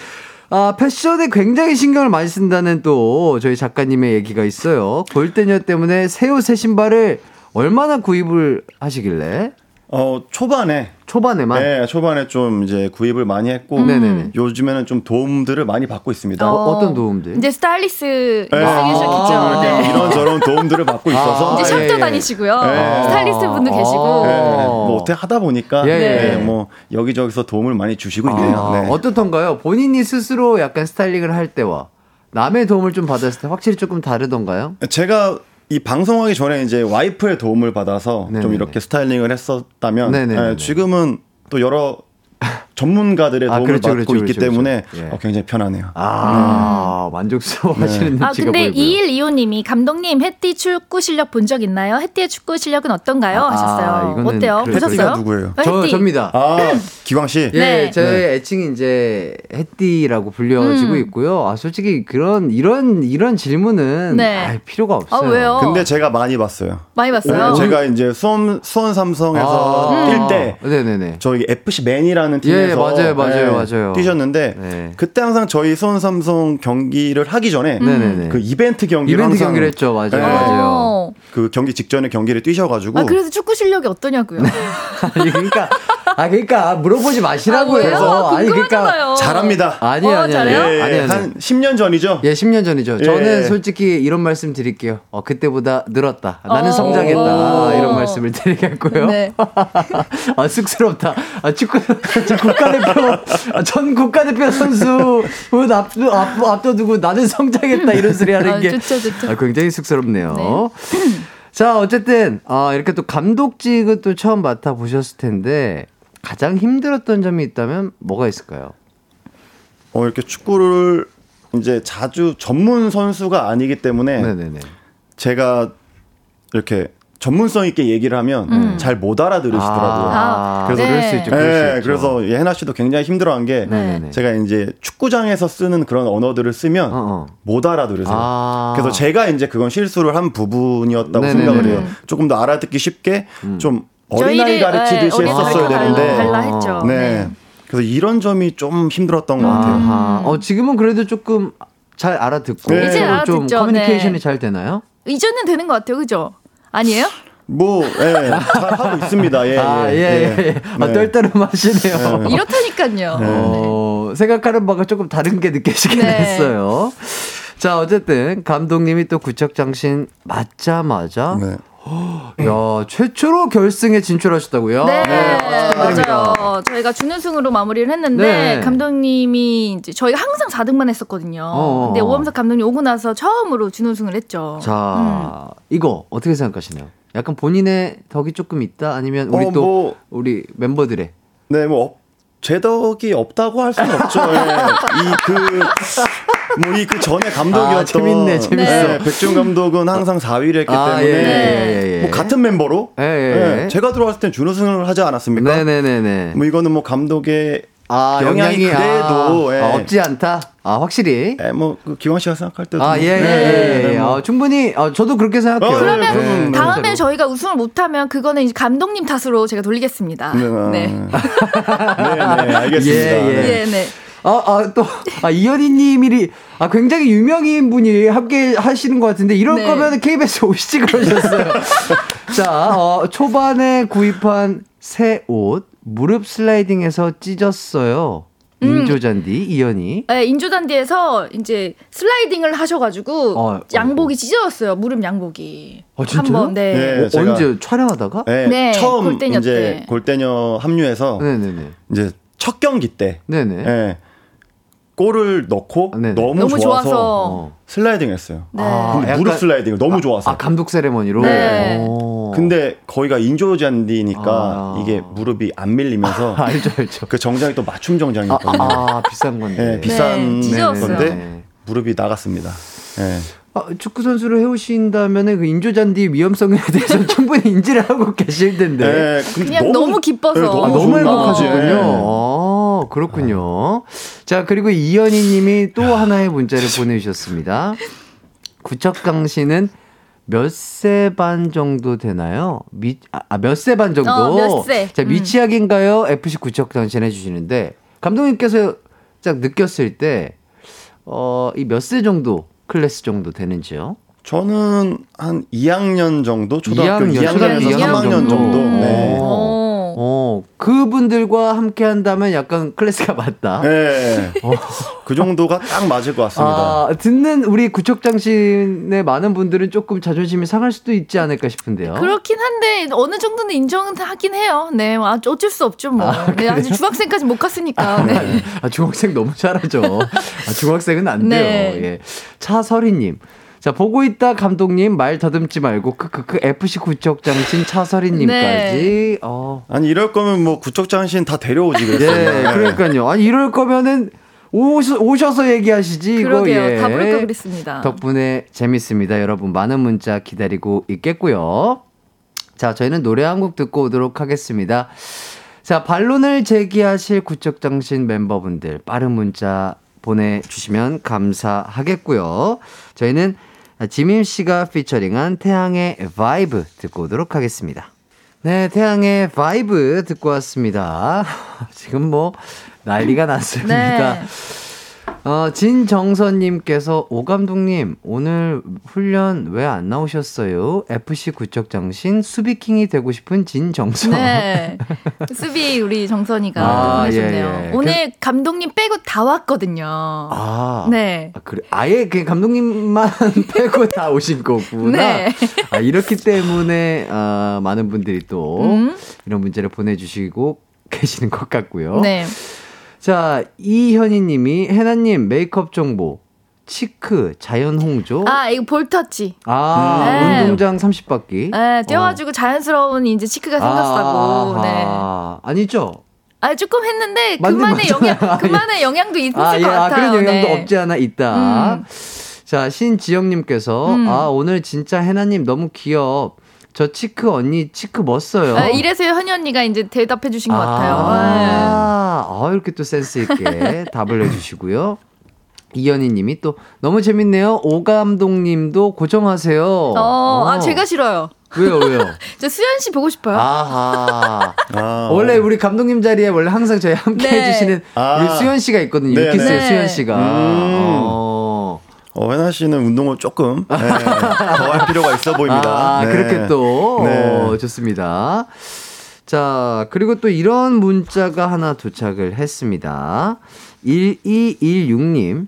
S2: 아, 패션에 굉장히 신경을 많이 쓴다는 또 저희 작가님의 얘기가 있어요. 골대녀 때문에 새 옷, 새 신발을 얼마나 구입을 하시길래?
S15: 어 초반에
S2: 초반에만.
S15: 네, 초반에 좀 이제 구입을 많이 했고
S2: 네네네.
S15: 요즘에는 좀 도움들을 많이 받고 있습니다.
S2: 어, 떤 도움들?
S14: 이제 스타일리스트
S15: 네.
S14: 생기셨겠죠.
S15: 아,
S14: 네.
S15: 이런 저런 도움들을 받고 있어서
S14: 이제 샵도
S15: 예, 예.
S14: 다니시고요.
S15: 네.
S14: 스타일리스트 분도 계시고.
S15: 네, 뭐 어떻게 하다 보니까
S2: 예, 예.
S15: 네, 뭐 여기저기서 도움을 많이 주시고 있네요.
S2: 아,
S15: 네.
S2: 어떻던가요? 본인이 스스로 약간 스타일링을 할 때와 남의 도움을 좀 받았을 때 확실히 조금 다르던가요?
S15: 제가 이 방송하기 전에 이제 와이프의 도움을 받아서 좀
S2: 네네네.
S15: 이렇게 스타일링을 했었다면
S2: 네네네네.
S15: 예, 지금은 또 여러 전문가들의
S2: 아,
S15: 도움을
S2: 그렇죠,
S15: 받고
S2: 그렇죠,
S15: 있기
S2: 그렇죠,
S15: 때문에
S2: 그렇죠. 예.
S15: 어, 굉장히 편하네요.
S2: 아, 만족스러워하시는
S14: 아
S2: 눈치가
S14: 근데. 2125님이 감독님 햇띠 축구 실력 본 적 있나요? 햇띠의 축구 실력은 어떤가요?
S2: 아,
S14: 하셨어요.
S2: 이거는
S14: 어때요?
S2: 그래,
S14: 보셨어요?
S15: 누구예요?
S14: 어,
S2: 저. 접니다.
S15: 아 기광 씨.
S2: 예,
S14: 네.
S2: 저의 애칭이 이제 해띠라고 불려지고
S14: 음.
S2: 있고요. 아, 솔직히 그런 이런 이런 질문은
S14: 네.
S2: 아, 필요가 없어요.
S14: 아, 왜요?
S15: 근데 제가 많이 봤어요.
S14: 많이 봤어요.
S15: 네, 제가 이제 수원 수원 삼성에서
S2: 아.
S15: 뛸때
S2: 네네네.
S15: 저희 FC 맨이라는
S2: 예,
S15: 팀에 서
S2: 맞아요, 맞아요,
S15: 네,
S2: 맞아요.
S15: 뛰셨는데
S2: 네.
S15: 그때 항상 저희 수원 삼성 경기를 하기 전에
S2: 네네네.
S15: 그 이벤트 경기를
S2: 이벤트
S15: 항상
S2: 경기를 했죠. 맞아요.
S15: 네.
S2: 맞아요.
S14: 어.
S15: 그 경기 직전에 경기를 뛰셔가지고
S14: 아 그래서 축구 실력이 어떠냐고요.
S2: 아니 그러니까 아 그러니까 물어보지 마시라고
S14: 아,
S2: 아니 그러니까.
S15: 잘합니다.
S2: 아니에요,
S14: 어,
S2: 아니에요.
S14: 잘해요?
S2: 아니에요.
S15: 예.
S2: 아니에요.
S15: 한 10년 전이죠.
S2: 예, 10년 전이죠.
S15: 예.
S2: 저는 솔직히 이런 말씀 드릴게요. 어, 그때보다 늘었다. 나는
S14: 어.
S2: 성장했다.
S14: 오.
S2: 이런 말씀을 드리겠고요.
S14: 네.
S2: 아, 쑥스럽다. 아, 축구, 저 국가대표, 아, 전 국가대표 선수 앞, 앞, 앞둬두고 나는 성장했다. 이런 소리 하는
S14: 아,
S2: 게.
S14: 좋죠, 좋죠.
S2: 아, 굉장히 쑥스럽네요. 자, 어쨌든, 어, 이렇게 또 감독직을 또 처음 맡아 보셨을 텐데, 가장 힘들었던 점이 있다면 뭐가 있을까요?
S15: 어, 이렇게 축구를 이제 자주 전문 선수가 아니기 때문에
S2: 네네네.
S15: 제가 이렇게 전문성 있게 얘기를 하면
S14: 음.
S15: 잘못 알아들으시더라고요.
S2: 아,
S14: 그래서
S2: 그럴
S14: 네.
S2: 수 있죠. 그럴 수
S15: 네,
S2: 있죠.
S15: 그래서 이 해나 씨도 굉장히 힘들어한 게
S2: 네네네.
S15: 제가 이제 축구장에서 쓰는 그런 언어들을 쓰면
S2: 어, 어.
S15: 못 알아들으세요.
S2: 아.
S15: 그래서 제가 이제 그건 실수를 한 부분이었다고
S2: 네네네.
S15: 생각을 해요. 조금 더 알아듣기 쉽게
S2: 음.
S15: 좀 어린아이 가르치듯이
S14: 네,
S15: 했었어야 되는데.
S14: 달라 했죠.
S15: 네.
S14: 네.
S15: 그래서 이런 점이 좀 힘들었던 것 같아요.
S2: 아하. 어, 지금은 그래도 조금 잘 알아듣고
S15: 네.
S14: 이제
S2: 좀
S14: 알아듣죠.
S2: 커뮤니케이션이
S14: 네.
S2: 잘 되나요?
S14: 이제는 되는 것 같아요, 그죠? 아니에요?
S15: 뭐, 예, 잘 하고 있습니다. 예,
S2: 아, 예, 예. 예. 아,
S15: 네.
S2: 떨떠름하시네요.
S15: 네.
S14: 이렇다니까요.
S2: 어, 생각하는 바가 조금 다른 게 느껴지긴
S14: 네.
S2: 했어요. 자, 어쨌든 감독님이 또 구척장신 맞자마자
S15: 네.
S2: 야, 최초로 결승에 진출하셨다고요?
S14: 네,
S2: 축하드립니다.
S14: 맞아요. 저희가 준우승으로 마무리를 했는데
S2: 네.
S14: 감독님이 이제 저희가 항상 4등만 했었거든요.
S2: 어.
S14: 근데 오범석 감독님 오고 나서 처음으로 준우승을 했죠.
S2: 자, 이거 어떻게 생각하시나요? 약간 본인의 덕이 조금 있다 아니면 우리
S15: 어,
S2: 또
S15: 뭐-
S2: 우리 멤버들의
S15: 네, 뭐, 업- 제 덕이 없다고 할 수는 없죠. 예. 이 그, 뭐, 이 그 전에 감독이었던.
S2: 아, 재밌네, 재밌어.
S15: 네, 백준 감독은 항상 4위를 했기
S2: 아,
S15: 때문에.
S2: 예, 예, 예, 예.
S15: 뭐, 같은 멤버로.
S2: 예, 예.
S15: 예, 제가 들어왔을 땐 준우승을 하지 않았습니까?
S2: 네네네네.
S15: 뭐, 이거는 뭐, 감독의
S2: 아,
S15: 영향이
S2: 영향이
S15: 그래도,
S2: 아,
S15: 예.
S2: 아, 없지 않다. 아, 확실히.
S15: 예, 뭐, 그 기광 씨가 생각할 때도.
S2: 아, 예, 예,
S15: 뭐,
S2: 예, 예.
S15: 네, 뭐.
S2: 아, 충분히, 아, 저도 그렇게 생각해요.
S15: 어,
S14: 그러면
S15: 네,
S14: 다음에. 저희가 우승을 못하면 그거는 이제 감독님 탓으로 제가 돌리겠습니다.
S15: 네, 네.
S14: 네.
S15: 네, 네, 알겠습니다.
S2: 예, 예.
S14: 네, 네.
S2: 아, 아, 또, 아, 이현희 님이, 아, 굉장히 유명인 분이 함께 하시는 것 같은데, 이럴
S14: 네.
S2: 거면 KBS 오시지 그러셨어요. 자, 어, 초반에 구입한 새 옷, 무릎 슬라이딩에서 찢었어요.
S14: 음.
S2: 인조잔디, 이현희.
S14: 네, 인조단디에서 이제 슬라이딩을 하셔가지고
S2: 어,
S14: 양복이 찢어졌어요. 무릎 양복이.
S2: 아?
S14: 한번 네.
S15: 네,
S2: 어, 언제 촬영하다가?
S15: 네,
S14: 네,
S15: 처음
S14: 골대녀
S15: 이제
S14: 때.
S15: 골대녀 합류해서
S2: 네네네.
S15: 이제 첫 경기 때
S2: 네네.
S15: 예, 골을 넣고
S2: 네네.
S15: 너무,
S14: 너무
S15: 좋아서,
S14: 좋아서.
S2: 어.
S15: 슬라이딩 했어요.
S14: 네.
S2: 아,
S15: 근데
S2: 약간-
S15: 무릎 슬라이딩을 너무 좋아서.
S2: 아, 감독 세레머니로?
S14: 네.
S2: 오.
S15: 근데 거기가 인조잔디니까
S2: 아.
S15: 이게 무릎이 안 밀리면서
S2: 아, 알죠, 알죠.
S15: 그 정장이 또 맞춤
S2: 아,
S15: 정장이거든요.
S2: 아, 비싼 건데.
S15: 네, 비싼
S14: 네.
S15: 건데
S2: 네.
S15: 무릎이 나갔습니다. 예.
S2: 아, 축구 선수를 해오신다면 그 인조잔디 위험성에 대해서 충분히 인지를 하고 계실 텐데.
S15: 예, 근데
S14: 그냥 너무, 기뻐서.
S15: 네,
S2: 아,
S15: 너무
S2: 너무
S15: 좋은
S2: 행복하시군요.
S15: 네.
S2: 아, 그렇군요. 자, 그리고 이현희 님이 또 하나의 문자를 보내주셨습니다. 구척강 씨는 몇 세 반 정도 되나요? 미, 아, 몇 세 반 정도?
S14: 어, 몇 세.
S2: 자,
S14: 음.
S2: 미취학인가요? FC 구척강 씨 해주시는데, 감독님께서 딱 느꼈을 때, 어, 이 몇 세 정도, 클래스 정도 되는지요?
S15: 저는 한 2학년 정도 초등학교
S2: 2학년,
S15: 2학년,
S2: 초등학교
S15: 2학년에서
S2: 2학년
S15: 3학년 정도.
S2: 정도.
S15: 네.
S14: 어.
S2: 어, 그분들과 함께 한다면 약간 클래스가 맞다.
S15: 네. 그 정도가 딱 맞을 것 같습니다.
S2: 아, 듣는 우리 구척장신의 많은 분들은 조금 자존심이 상할 수도 있지 않을까 싶은데요.
S14: 그렇긴 한데 어느 정도는 인정은 하긴 해요. 네, 뭐 아, 어쩔 수 없죠 뭐.
S2: 아,
S14: 네? 아직 중학생까지 못 갔으니까. 네.
S2: 아, 중학생 너무 잘하죠. 아, 중학생은 안 돼요.
S14: 네.
S2: 예. 차설이님. 자, 보고 있다 감독님 말 더듬지 말고 크크크 FC 구척장신 차설이 님까지.
S14: 네.
S2: 어.
S15: 아니 이럴 거면 뭐 구척장신 다 데려오지
S2: 네,
S15: 그랬어요.
S2: 그러니까요. 아니 이럴 거면은 오셔, 오셔서 얘기하시지 이거
S14: 그러게요.
S2: 예.
S14: 다 부를 걸 그랬습니다.
S2: 덕분에 재밌습니다. 여러분 많은 문자 기다리고 있겠고요. 자, 저희는 노래 한 곡 듣고 오도록 하겠습니다. 자, 반론을 제기하실 구척장신 멤버분들 빠른 문자 보내주시면 감사하겠고요. 저희는 지민 씨가 featuring한 태양의 VIBE 듣고 오도록 하겠습니다. 네, 태양의 VIBE 듣고 왔습니다. 지금 뭐 난리가 났습니다.
S14: 네.
S2: 어, 진정선님께서 오 감독님 오늘 훈련 왜 안 나오셨어요? FC 구척장신 수비king이 되고 싶은 진정선.
S14: 네. 수비 우리 정선이가
S2: 아,
S14: 보내셨네요.
S2: 예, 예.
S14: 오늘 감독님 빼고 다 왔거든요.
S2: 아,
S14: 네.
S2: 아, 그래 아예 그냥 감독님만 빼고 다 오신 거구나.
S14: 네.
S2: 아, 이렇기 때문에 아, 많은 분들이 또
S14: 음.
S2: 이런 문제를 보내주시고 계시는 것 같고요.
S14: 네.
S2: 자 이현희 님이 해나님 메이크업 정보 치크 자연 홍조
S14: 아, 이거 볼터치.
S2: 아,
S14: 네.
S2: 운동장 30바퀴.
S14: 네, 뛰어가지고 자연스러운 이제 cheek가 생겼다고. 네.
S2: 아, 아니죠?
S14: 아, 조금 했는데 그만의. 영향, 그만의 영향도 있을
S2: 아,
S14: 것
S2: 예, 아,
S14: 같아요.
S2: 그런 영향도
S14: 네.
S2: 없지 않아 있다.
S14: 음.
S2: 자, 신지영님께서,
S14: 음.
S2: 아, 오늘 진짜 해나님 너무 귀엽. 저 cheek 언니 cheek 뭐 써요.
S14: 아, 이래서 현희 언니가 이제 대답해 주신 것 같아요.
S2: 아, 아, 이렇게 또 센스 있게 답을 해주시고요. 이현희 님이 또 너무 재밌네요. 오 감독님도 고정하세요.
S14: 어, 아, 제가 싫어요.
S2: 왜요, 왜요?
S14: 저 수현 씨 보고 싶어요.
S2: 아하.
S15: 아,
S2: 원래 우리 감독님 자리에 원래 항상 저희 함께
S14: 네.
S2: 해주시는
S15: 아.
S2: 우리 수현 씨가 있거든요.
S15: 네,
S2: 유키스의
S14: 네.
S2: 수현 씨가.
S15: 음.
S2: 어.
S15: 어, 해나 씨는 운동을 조금 네, 더할 필요가 있어 보입니다.
S2: 아,
S15: 네.
S2: 그렇게 또.
S15: 네.
S2: 어, 좋습니다. 자, 그리고 또 이런 문자가 하나 도착을 했습니다. 1216님.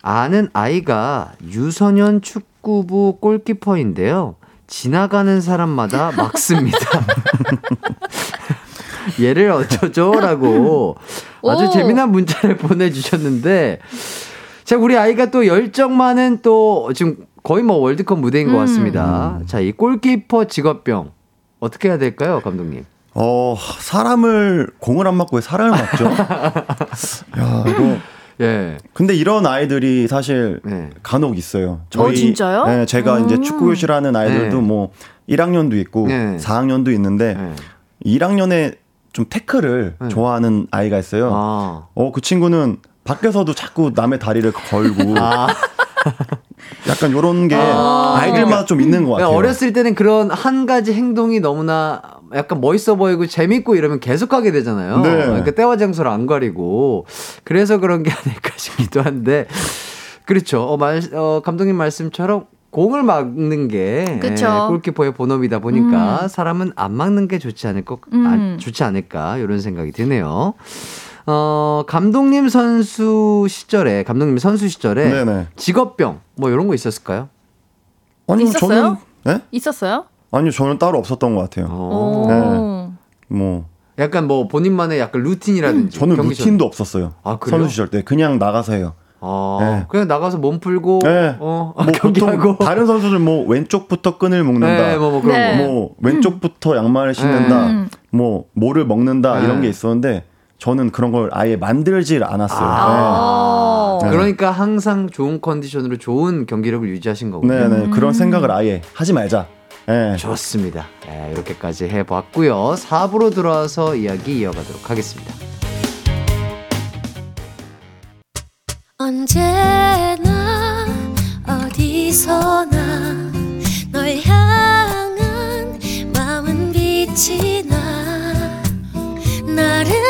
S2: 아는 아이가 유소년 축구부 골키퍼인데요. 지나가는 사람마다 막습니다. 얘를 어쩌죠? 라고 아주
S14: 오.
S2: 재미난 문자를 보내주셨는데, 자, 우리 아이가 또 열정 많은 또 지금 거의 뭐 월드컵 무대인 것
S14: 음.
S2: 같습니다. 자, 이 골키퍼 직업병 어떻게 해야 될까요, 감독님?
S15: 어, 사람을 공을 안 맞고 왜 사람을 맞죠? 야, 이거
S2: 예.
S15: 근데 이런 아이들이 사실
S2: 네.
S15: 간혹 있어요.
S14: 어, 진짜요?
S15: 네, 제가 이제
S14: 음.
S15: 축구 교실하는 아이들도
S2: 네.
S15: 뭐 1학년도 있고
S2: 네.
S15: 4학년도 있는데
S2: 네.
S15: 1학년에 좀 태클을
S2: 네.
S15: 좋아하는 아이가 있어요.
S2: 아.
S15: 어, 그 친구는 밖에서도 자꾸 남의 다리를 걸고
S2: 아.
S15: 약간 요런 게
S2: 아.
S15: 아. 이들마다 좀 있는 것 같아요.
S2: 어렸을 때는 그런 한 가지 행동이 너무나 약간 멋있어 보이고 재밌고 이러면 계속 하게 되잖아요.
S15: 네.
S2: 그러니까 때와 장소를 안 가리고 그래서 그런 게 아닐까 싶기도 한데 그렇죠. 어, 말, 어, 감독님 말씀처럼 공을 막는 게
S14: 그쵸.
S2: 예, 골키퍼의 본업이다 보니까
S14: 음.
S2: 사람은 안 막는 게 좋지 않을 것
S14: 음.
S2: 아, 좋지 않을까 이런 생각이 드네요. 어, 감독님 선수 시절에 감독님 선수 시절에
S15: 네네.
S2: 직업병 뭐 이런 거 있었을까요?
S15: 아니요,
S14: 있었어요?
S15: 저는 네?
S14: 있었어요?
S15: 아니요, 저는 따로 없었던 것 같아요.
S14: 오.
S15: 네. 뭐
S2: 약간 뭐 본인만의 약간 루틴이라든지
S15: 저는 루틴도 없었어요.
S2: 아, 그래요?
S15: 선수 시절 때 그냥 나가서 해요.
S2: 아,
S15: 네.
S2: 그냥 나가서 몸 풀고
S15: 네.
S2: 어,
S15: 뭐
S2: 경기하고
S15: 보통 다른 선수들 뭐 왼쪽부터 끈을 묶는다.
S2: 네, 뭐, 뭐 그런
S14: 네.
S2: 거.
S15: 뭐 왼쪽부터 양말을 신는다.
S14: 음.
S15: 뭐 뭐를 먹는다
S2: 네.
S15: 이런 게 있었는데 저는 그런 걸 아예 만들질 않았어요.
S14: 아.
S15: 네.
S2: 그러니까 항상 좋은 컨디션으로 좋은 경기력을 유지하신 거군요.
S15: 네, 네.
S14: 음.
S15: 그런 생각을 아예 하지 말자. 네.
S2: 좋습니다. 네, 이렇게까지 해봤고요. 4부로 들어와서 이야기 이어가도록 하겠습니다.
S6: 언제나 어디서나 널 향한 마음은 빛이 나 나른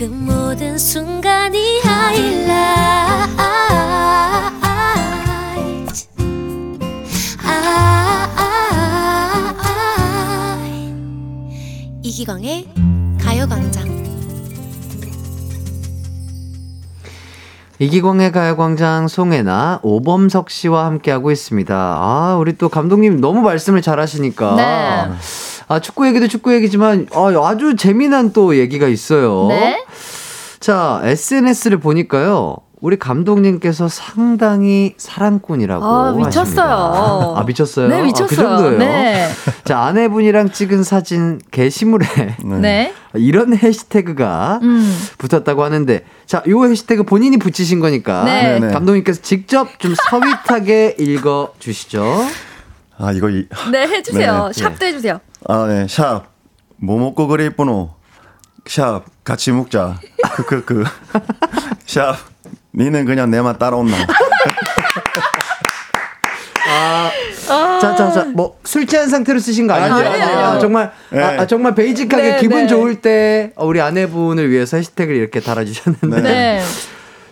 S6: 그 모든 순간이 아, 아, 아, 이기광의 가요광장
S2: 이기광의 가요광장 송혜나 오범석 씨와 함께하고 있습니다. 아 우리 또 감독님 너무 말씀을 잘하시니까
S14: 네.
S2: 아 축구 얘기도 축구 얘기지만 아, 아주 재미난 또 얘기가 있어요.
S14: 네?
S2: 자, SNS를 보니까요. 우리 감독님께서 상당히 사랑꾼이라고
S14: 아, 미쳤어요.
S2: 하십니다. 아, 미쳤어요?
S14: 네,
S2: 아, 그
S14: 미쳤어요.
S2: 정도예요.
S14: 네.
S2: 자, 아내분이랑 찍은 사진 게시물에
S14: 네.
S2: 이런 해시태그가
S14: 음.
S2: 붙었다고 하는데 자, 요 해시태그 본인이 붙이신 거니까
S14: 네. 네네.
S2: 감독님께서 직접 좀 서윗하게 읽어 주시죠.
S15: 아 이거 이,
S14: 네, 해 주세요.
S15: 네.
S14: 샵도 해 주세요.
S15: 아, 네. 샵. 뭐 먹고 그래 이쁘노? 샵. 같이 먹자. 크크크. 샵. 니는 그냥 내만 따라온나?
S2: 아, 자, 자, 자, 뭐 술 취한 상태로 쓰신 거 아니죠?
S15: 아니요. 아,
S2: 정말
S15: 네.
S2: 아, 아, 정말 베이직하게
S14: 네,
S2: 기분
S14: 네.
S2: 좋을 때 우리 아내분을 위해서 해시태그를 이렇게 달아주셨는데
S14: 네.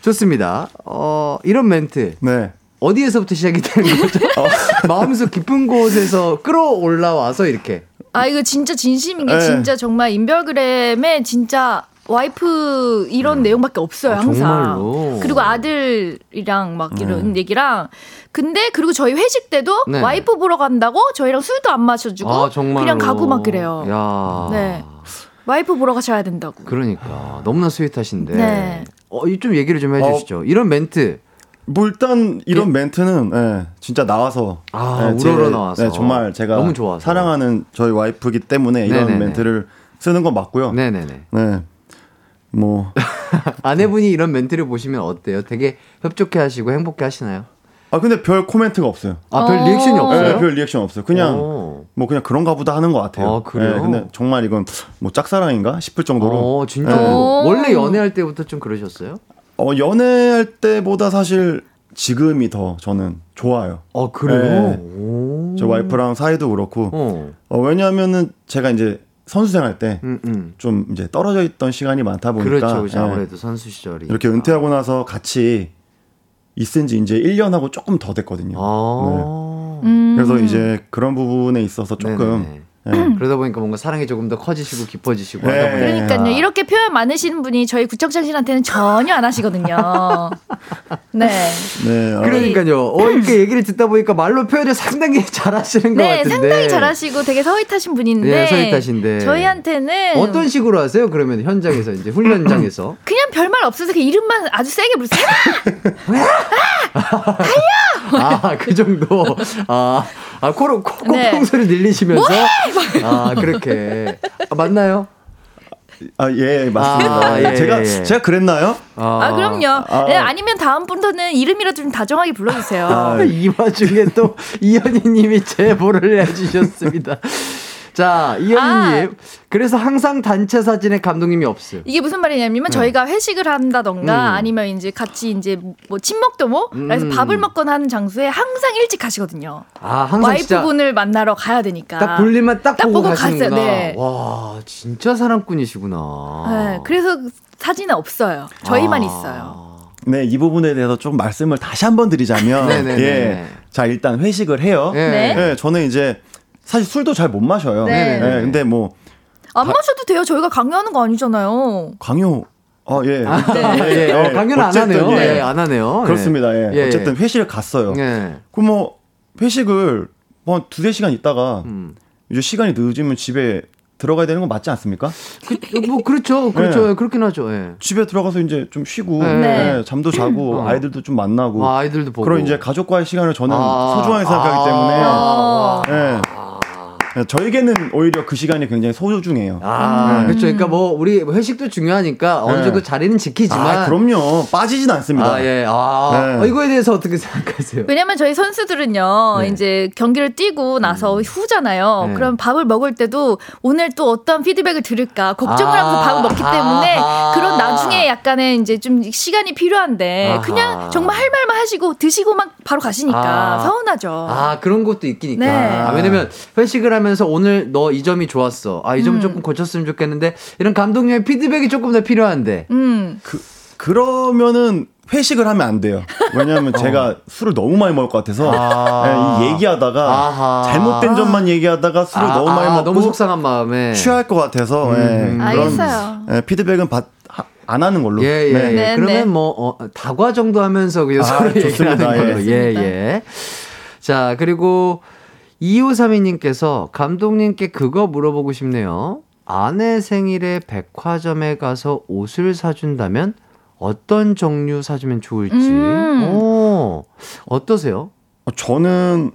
S2: 좋습니다. 어, 이런 멘트
S15: 네.
S2: 어디에서부터 시작이 되는 거죠? 마음속 깊은 곳에서 끌어올라와서 이렇게
S14: 아 이거 진짜 진심인 게
S2: 네.
S14: 진짜 정말 인별그램에 진짜 와이프 이런 내용밖에 없어요
S2: 아,
S14: 항상.
S2: 정말로?
S14: 그리고 아들이랑 막 이런 얘기랑 근데 그리고 저희 회식 때도
S2: 네.
S14: 와이프 보러 간다고 저희랑 술도 안 마셔주고
S2: 아, 정말로.
S14: 그냥 가고 막 그래요.
S2: 야.
S14: 네. 와이프 보러 가셔야 된다고.
S2: 그러니까 너무나 sweet하신데.
S14: 네.
S2: 어, 이좀 얘기를 좀 해주시죠. 이런 멘트.
S15: 뭐 일단 이런 멘트는 예, 진짜 나와서
S2: 아,
S15: 예, 제-
S2: 우러러 나와서.
S15: 네, 정말 제가
S2: 너무 좋아서.
S15: 사랑하는 저희 와이프기 때문에 이런
S2: 네네네.
S15: 멘트를 쓰는 건 맞고요.
S2: 네네네.
S15: 네. 뭐
S2: 아내분이 이런 멘트를 보시면 어때요? 되게 흡족해 하시고 행복해 하시나요?
S15: 아 근데 별 코멘트가 없어요.
S2: 아, 별 리액션이 없어요?
S15: 네, 별 리액션 없어요. 그냥
S2: 오.
S15: 뭐 그냥 그런가 보다 하는 것 같아요.
S2: 아, 그래요?
S15: 네, 근데 정말 이건 뭐 짝사랑인가 싶을 정도로.
S2: 어, 진짜.
S15: 네.
S2: 원래 연애할 때부터 좀 그러셨어요?
S15: 어, 연애할 때보다 사실 지금이 더 저는 좋아요.
S2: 어, 그래요?
S15: 네. 저 와이프랑 사이도 그렇고.
S2: 어.
S15: 어, 왜냐하면은 제가 이제 선수 생활 때좀
S2: 음,
S15: 이제 떨어져 있던 시간이 많다 보니까
S2: 그렇죠. 그렇죠.
S15: 예,
S2: 아무래도 선수 시절이.
S15: 이렇게 은퇴하고 나서 같이 있은 지 이제 1년하고 조금 더 됐거든요.
S2: 아.
S15: 네.
S14: 음.
S15: 그래서 이제 그런 부분에 있어서 조금
S2: 네네네.
S15: 예.
S2: 그러다 보니까 뭔가 사랑이 조금 더 커지시고 깊어지시고
S15: 네.
S2: 하다 보니까.
S14: 그러니까요. 이렇게 표현 많으시는 분이 저희 구청장 씨한테는 전혀 안 하시거든요. 네.
S15: 네. 어,
S2: 그러니까요. 어, 이렇게 얘기를 듣다 보니까 말로 표현을 상당히 잘하시는 것
S14: 네,
S2: 같은데.
S14: 상당히 잘하시고 되게 서윗하신 분인데.
S2: 네, 서윗하신데.
S14: 저희한테는
S2: 어떤 식으로 하세요? 그러면 현장에서 이제 훈련장에서.
S14: 그냥 별말 없어서 그 이름만 아주 세게 부르세요.
S2: 아, 그 정도. 아, 아 코로 코,
S14: 네.
S2: 콧방 소리 들리시면서.
S14: 뭐해?
S2: 아, 그렇게. 아, 맞나요?
S15: 아, 예, 맞습니다.
S2: 아, 예,
S15: 제가
S2: 예.
S15: 제가 그랬나요?
S14: 아, 그럼요.
S15: 아.
S14: 네, 아니면 다음부터는 이름이라도 좀 다정하게 불러주세요.
S2: 아, 이 와중에 또 이현희 님이 제보를 해주셨습니다. 자, 이현희님. 그래서 항상 단체 사진에 감독님이 없어요.
S14: 이게 무슨 말이냐면 저희가 회식을 한다던가
S2: 음.
S14: 아니면 이제 같이 이제 뭐 친먹도모 그래서
S2: 음.
S14: 밥을 먹거나 하는 장소에 항상 일찍 가시거든요.
S2: 아, 항상
S14: 와이프분을 만나러 가야 되니까.
S2: 딱 볼일만 딱,
S14: 딱
S2: 보고,
S14: 보고
S2: 가시는구나.
S14: 갔어요. 네.
S2: 와, 진짜 사랑꾼이시구나.
S14: 네, 그래서 사진은 없어요. 저희만
S2: 아.
S14: 있어요.
S15: 네, 이 부분에 대해서 좀 말씀을 다시 한번 드리자면
S2: 네네네.
S15: 예. 자, 일단 회식을 해요.
S2: 네.
S15: 예, 저는 이제 사실 술도 잘 못 마셔요.
S14: 네.
S15: 예, 근데 뭐
S14: 안 마셔도 돼요. 저희가 강요하는 거 아니잖아요.
S15: 강요 어, 예.
S2: 예, 어, 강요는 안
S15: 어쨌든,
S2: 하네요.
S15: 예.
S2: 예, 안 하네요.
S15: 그렇습니다. 예.
S2: 예, 예.
S15: 어쨌든 회식을 갔어요.
S2: 예.
S15: 그럼 뭐 회식을 뭐한 두세 시간 있다가
S2: 음.
S15: 이제 시간이 늦으면 집에 들어가야 되는 건 맞지 않습니까?
S2: 그, 뭐 그렇죠, 그렇죠,
S15: 네.
S2: 그렇긴 하죠. 예.
S15: 집에 들어가서 이제 좀 쉬고
S2: 네.
S15: 예, 잠도 자고
S2: 어.
S15: 아이들도 좀 만나고
S2: 아, 아이들도 보고.
S15: 그런 이제 가족과의 시간을 저는
S2: 아.
S15: 소중하게 생각하기 때문에
S2: 아.
S15: 예. 예, 저에게는 오히려 그 시간이 굉장히 소중해요.
S2: 아,
S15: 네.
S2: 그렇죠. 그러니까 뭐 우리 회식도 중요하니까 어느
S15: 네.
S2: 정도 자리는 지키지만.
S15: 아, 그럼요. 빠지진 않습니다.
S2: 아, 예. 아,
S15: 네.
S2: 어, 이거에 대해서 어떻게 생각하세요?
S14: 왜냐면 저희 선수들은요,
S2: 네.
S14: 이제 경기를 뛰고 나서 후잖아요.
S2: 네.
S14: 그럼 밥을 먹을 때도 오늘 또 어떤 피드백을 들을까 걱정을
S2: 아,
S14: 하면서 밥을 먹기 때문에
S2: 아하.
S14: 그런 나중에 약간의 이제 좀 시간이 필요한데
S2: 아하.
S14: 그냥 정말 할 말만 하시고 드시고만 바로 가시니까
S2: 아.
S14: 서운하죠.
S2: 아, 그런 것도 있다.
S14: 네.
S2: 아, 왜냐면 회식을 하면 서 오늘 너 이 점이 좋았어. 아, 이점
S14: 음.
S2: 조금 고쳤으면 좋겠는데 이런 감독님의 피드백이 조금 더 필요한데.
S14: 음.
S15: 그 그러면은 회식을 하면 안 돼요. 왜냐하면 제가 술을 너무 많이 먹을 것 같아서
S2: 아.
S15: 예, 이 얘기하다가
S2: 아하.
S15: 잘못된 점만 얘기하다가 술을
S2: 아,
S15: 너무 많이
S2: 아,
S15: 먹고
S2: 너무 속상한 마음에
S15: 취할 것 같아서 예,
S2: 음.
S15: 그런
S14: 알겠어요.
S15: 예, 피드백은 받, 하- 안 하는 걸로.
S2: 예, 예,
S15: 네.
S2: 예.
S14: 네,
S2: 그러면
S14: 네.
S2: 뭐, 어, 다과 정도 하면서 그냥
S15: 아,
S2: 서로 얘기하는
S15: 좋습니다.
S2: 걸로.
S15: 예.
S2: 예, 예. 자, 그리고 2532님께서 감독님께 그거 물어보고 싶네요. 아내 생일에 백화점에 가서 옷을 사준다면 어떤 종류 사주면 좋을지.
S14: 음.
S2: 오, 어떠세요?
S15: 어, 저는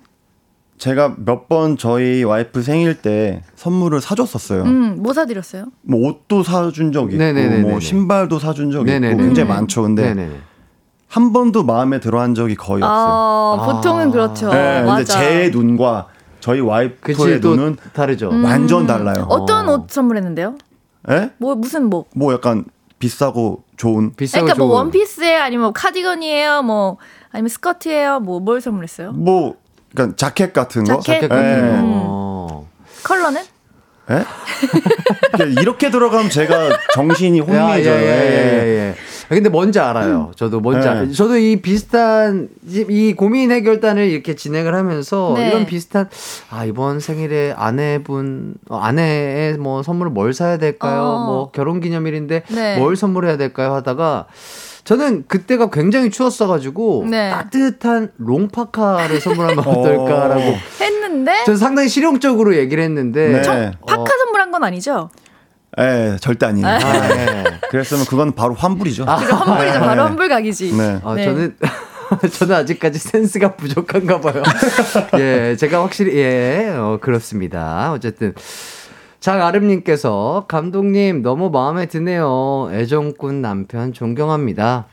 S15: 제가 몇 번 저희 와이프 생일 때 선물을 사줬었어요.
S14: 음, 뭐 사드렸어요?
S15: 뭐 옷도 사준 적 있고,
S2: 네네네네네.
S15: 뭐 신발도 사준 적 있고
S2: 네네네.
S15: 굉장히 많죠. 근데
S2: 네네네.
S15: 한 번도 마음에 들어한 적이 거의 없어요.
S14: 아, 보통은 그렇죠.
S15: 네, 근데
S14: 맞아.
S15: 제 눈과 저희 와이프의 눈은
S2: 다르죠.
S14: 음.
S15: 완전 달라요.
S14: 어떤 옷 선물했는데요?
S15: 예?
S14: 뭐 무슨 뭐?
S15: 뭐 약간 비싸고 좋은
S2: 비싸고
S14: 그러니까 뭐
S2: 좋은.
S14: 원피스에 아니면 뭐 카디건이에요, 뭐 아니면 스커트예요, 뭐 뭘 선물했어요?
S15: 뭐 그러니까 자켓 같은 거.
S14: 자켓?
S2: 자켓 같은
S15: 예.
S2: 거.
S14: 음.
S2: 어.
S14: 컬러는?
S15: 예? 이렇게 들어가면 제가 정신이
S2: 야,
S15: 혼미해져요.
S2: 예, 예, 예, 예. 근데 뭔지 알아요. 저도 뭔지
S15: 네.
S2: 알아요. 저도 이 비슷한 이- 이 고민 해결단을 이렇게 진행을 하면서
S14: 네.
S2: 이런 비슷한 아 이번 생일에 아내분 어, 아내의 뭐 선물을 뭘 사야 될까요?
S14: 어.
S2: 뭐 결혼 기념일인데
S14: 네.
S2: 뭘 선물해야 될까요? 하다가 저는 그때가 굉장히 추웠어가지고
S14: 네.
S2: 따뜻한 롱파카를 선물하면
S15: 어.
S2: 어떨까라고
S14: 했는데
S2: 저는 상당히 실용적으로 얘기를 했는데
S15: 네.
S2: 저-
S14: 파카
S2: 어,
S14: 선물한 건 아니죠?
S15: 예, 절대 아니에요.
S2: 아,
S15: 예.
S2: 예.
S15: 그랬으면 그건 바로 환불이죠.
S14: 그죠 환불이죠, 바로
S15: 네.
S14: 환불각이지.
S15: 네.
S2: 아,
S14: 네.
S2: 저는 저는 아직까지 센스가 부족한가 봐요. 예, 제가 확실히 예, 어, 그렇습니다. 어쨌든 장아름님께서 감독님 너무 마음에 드네요. 애정꾼 남편 존경합니다.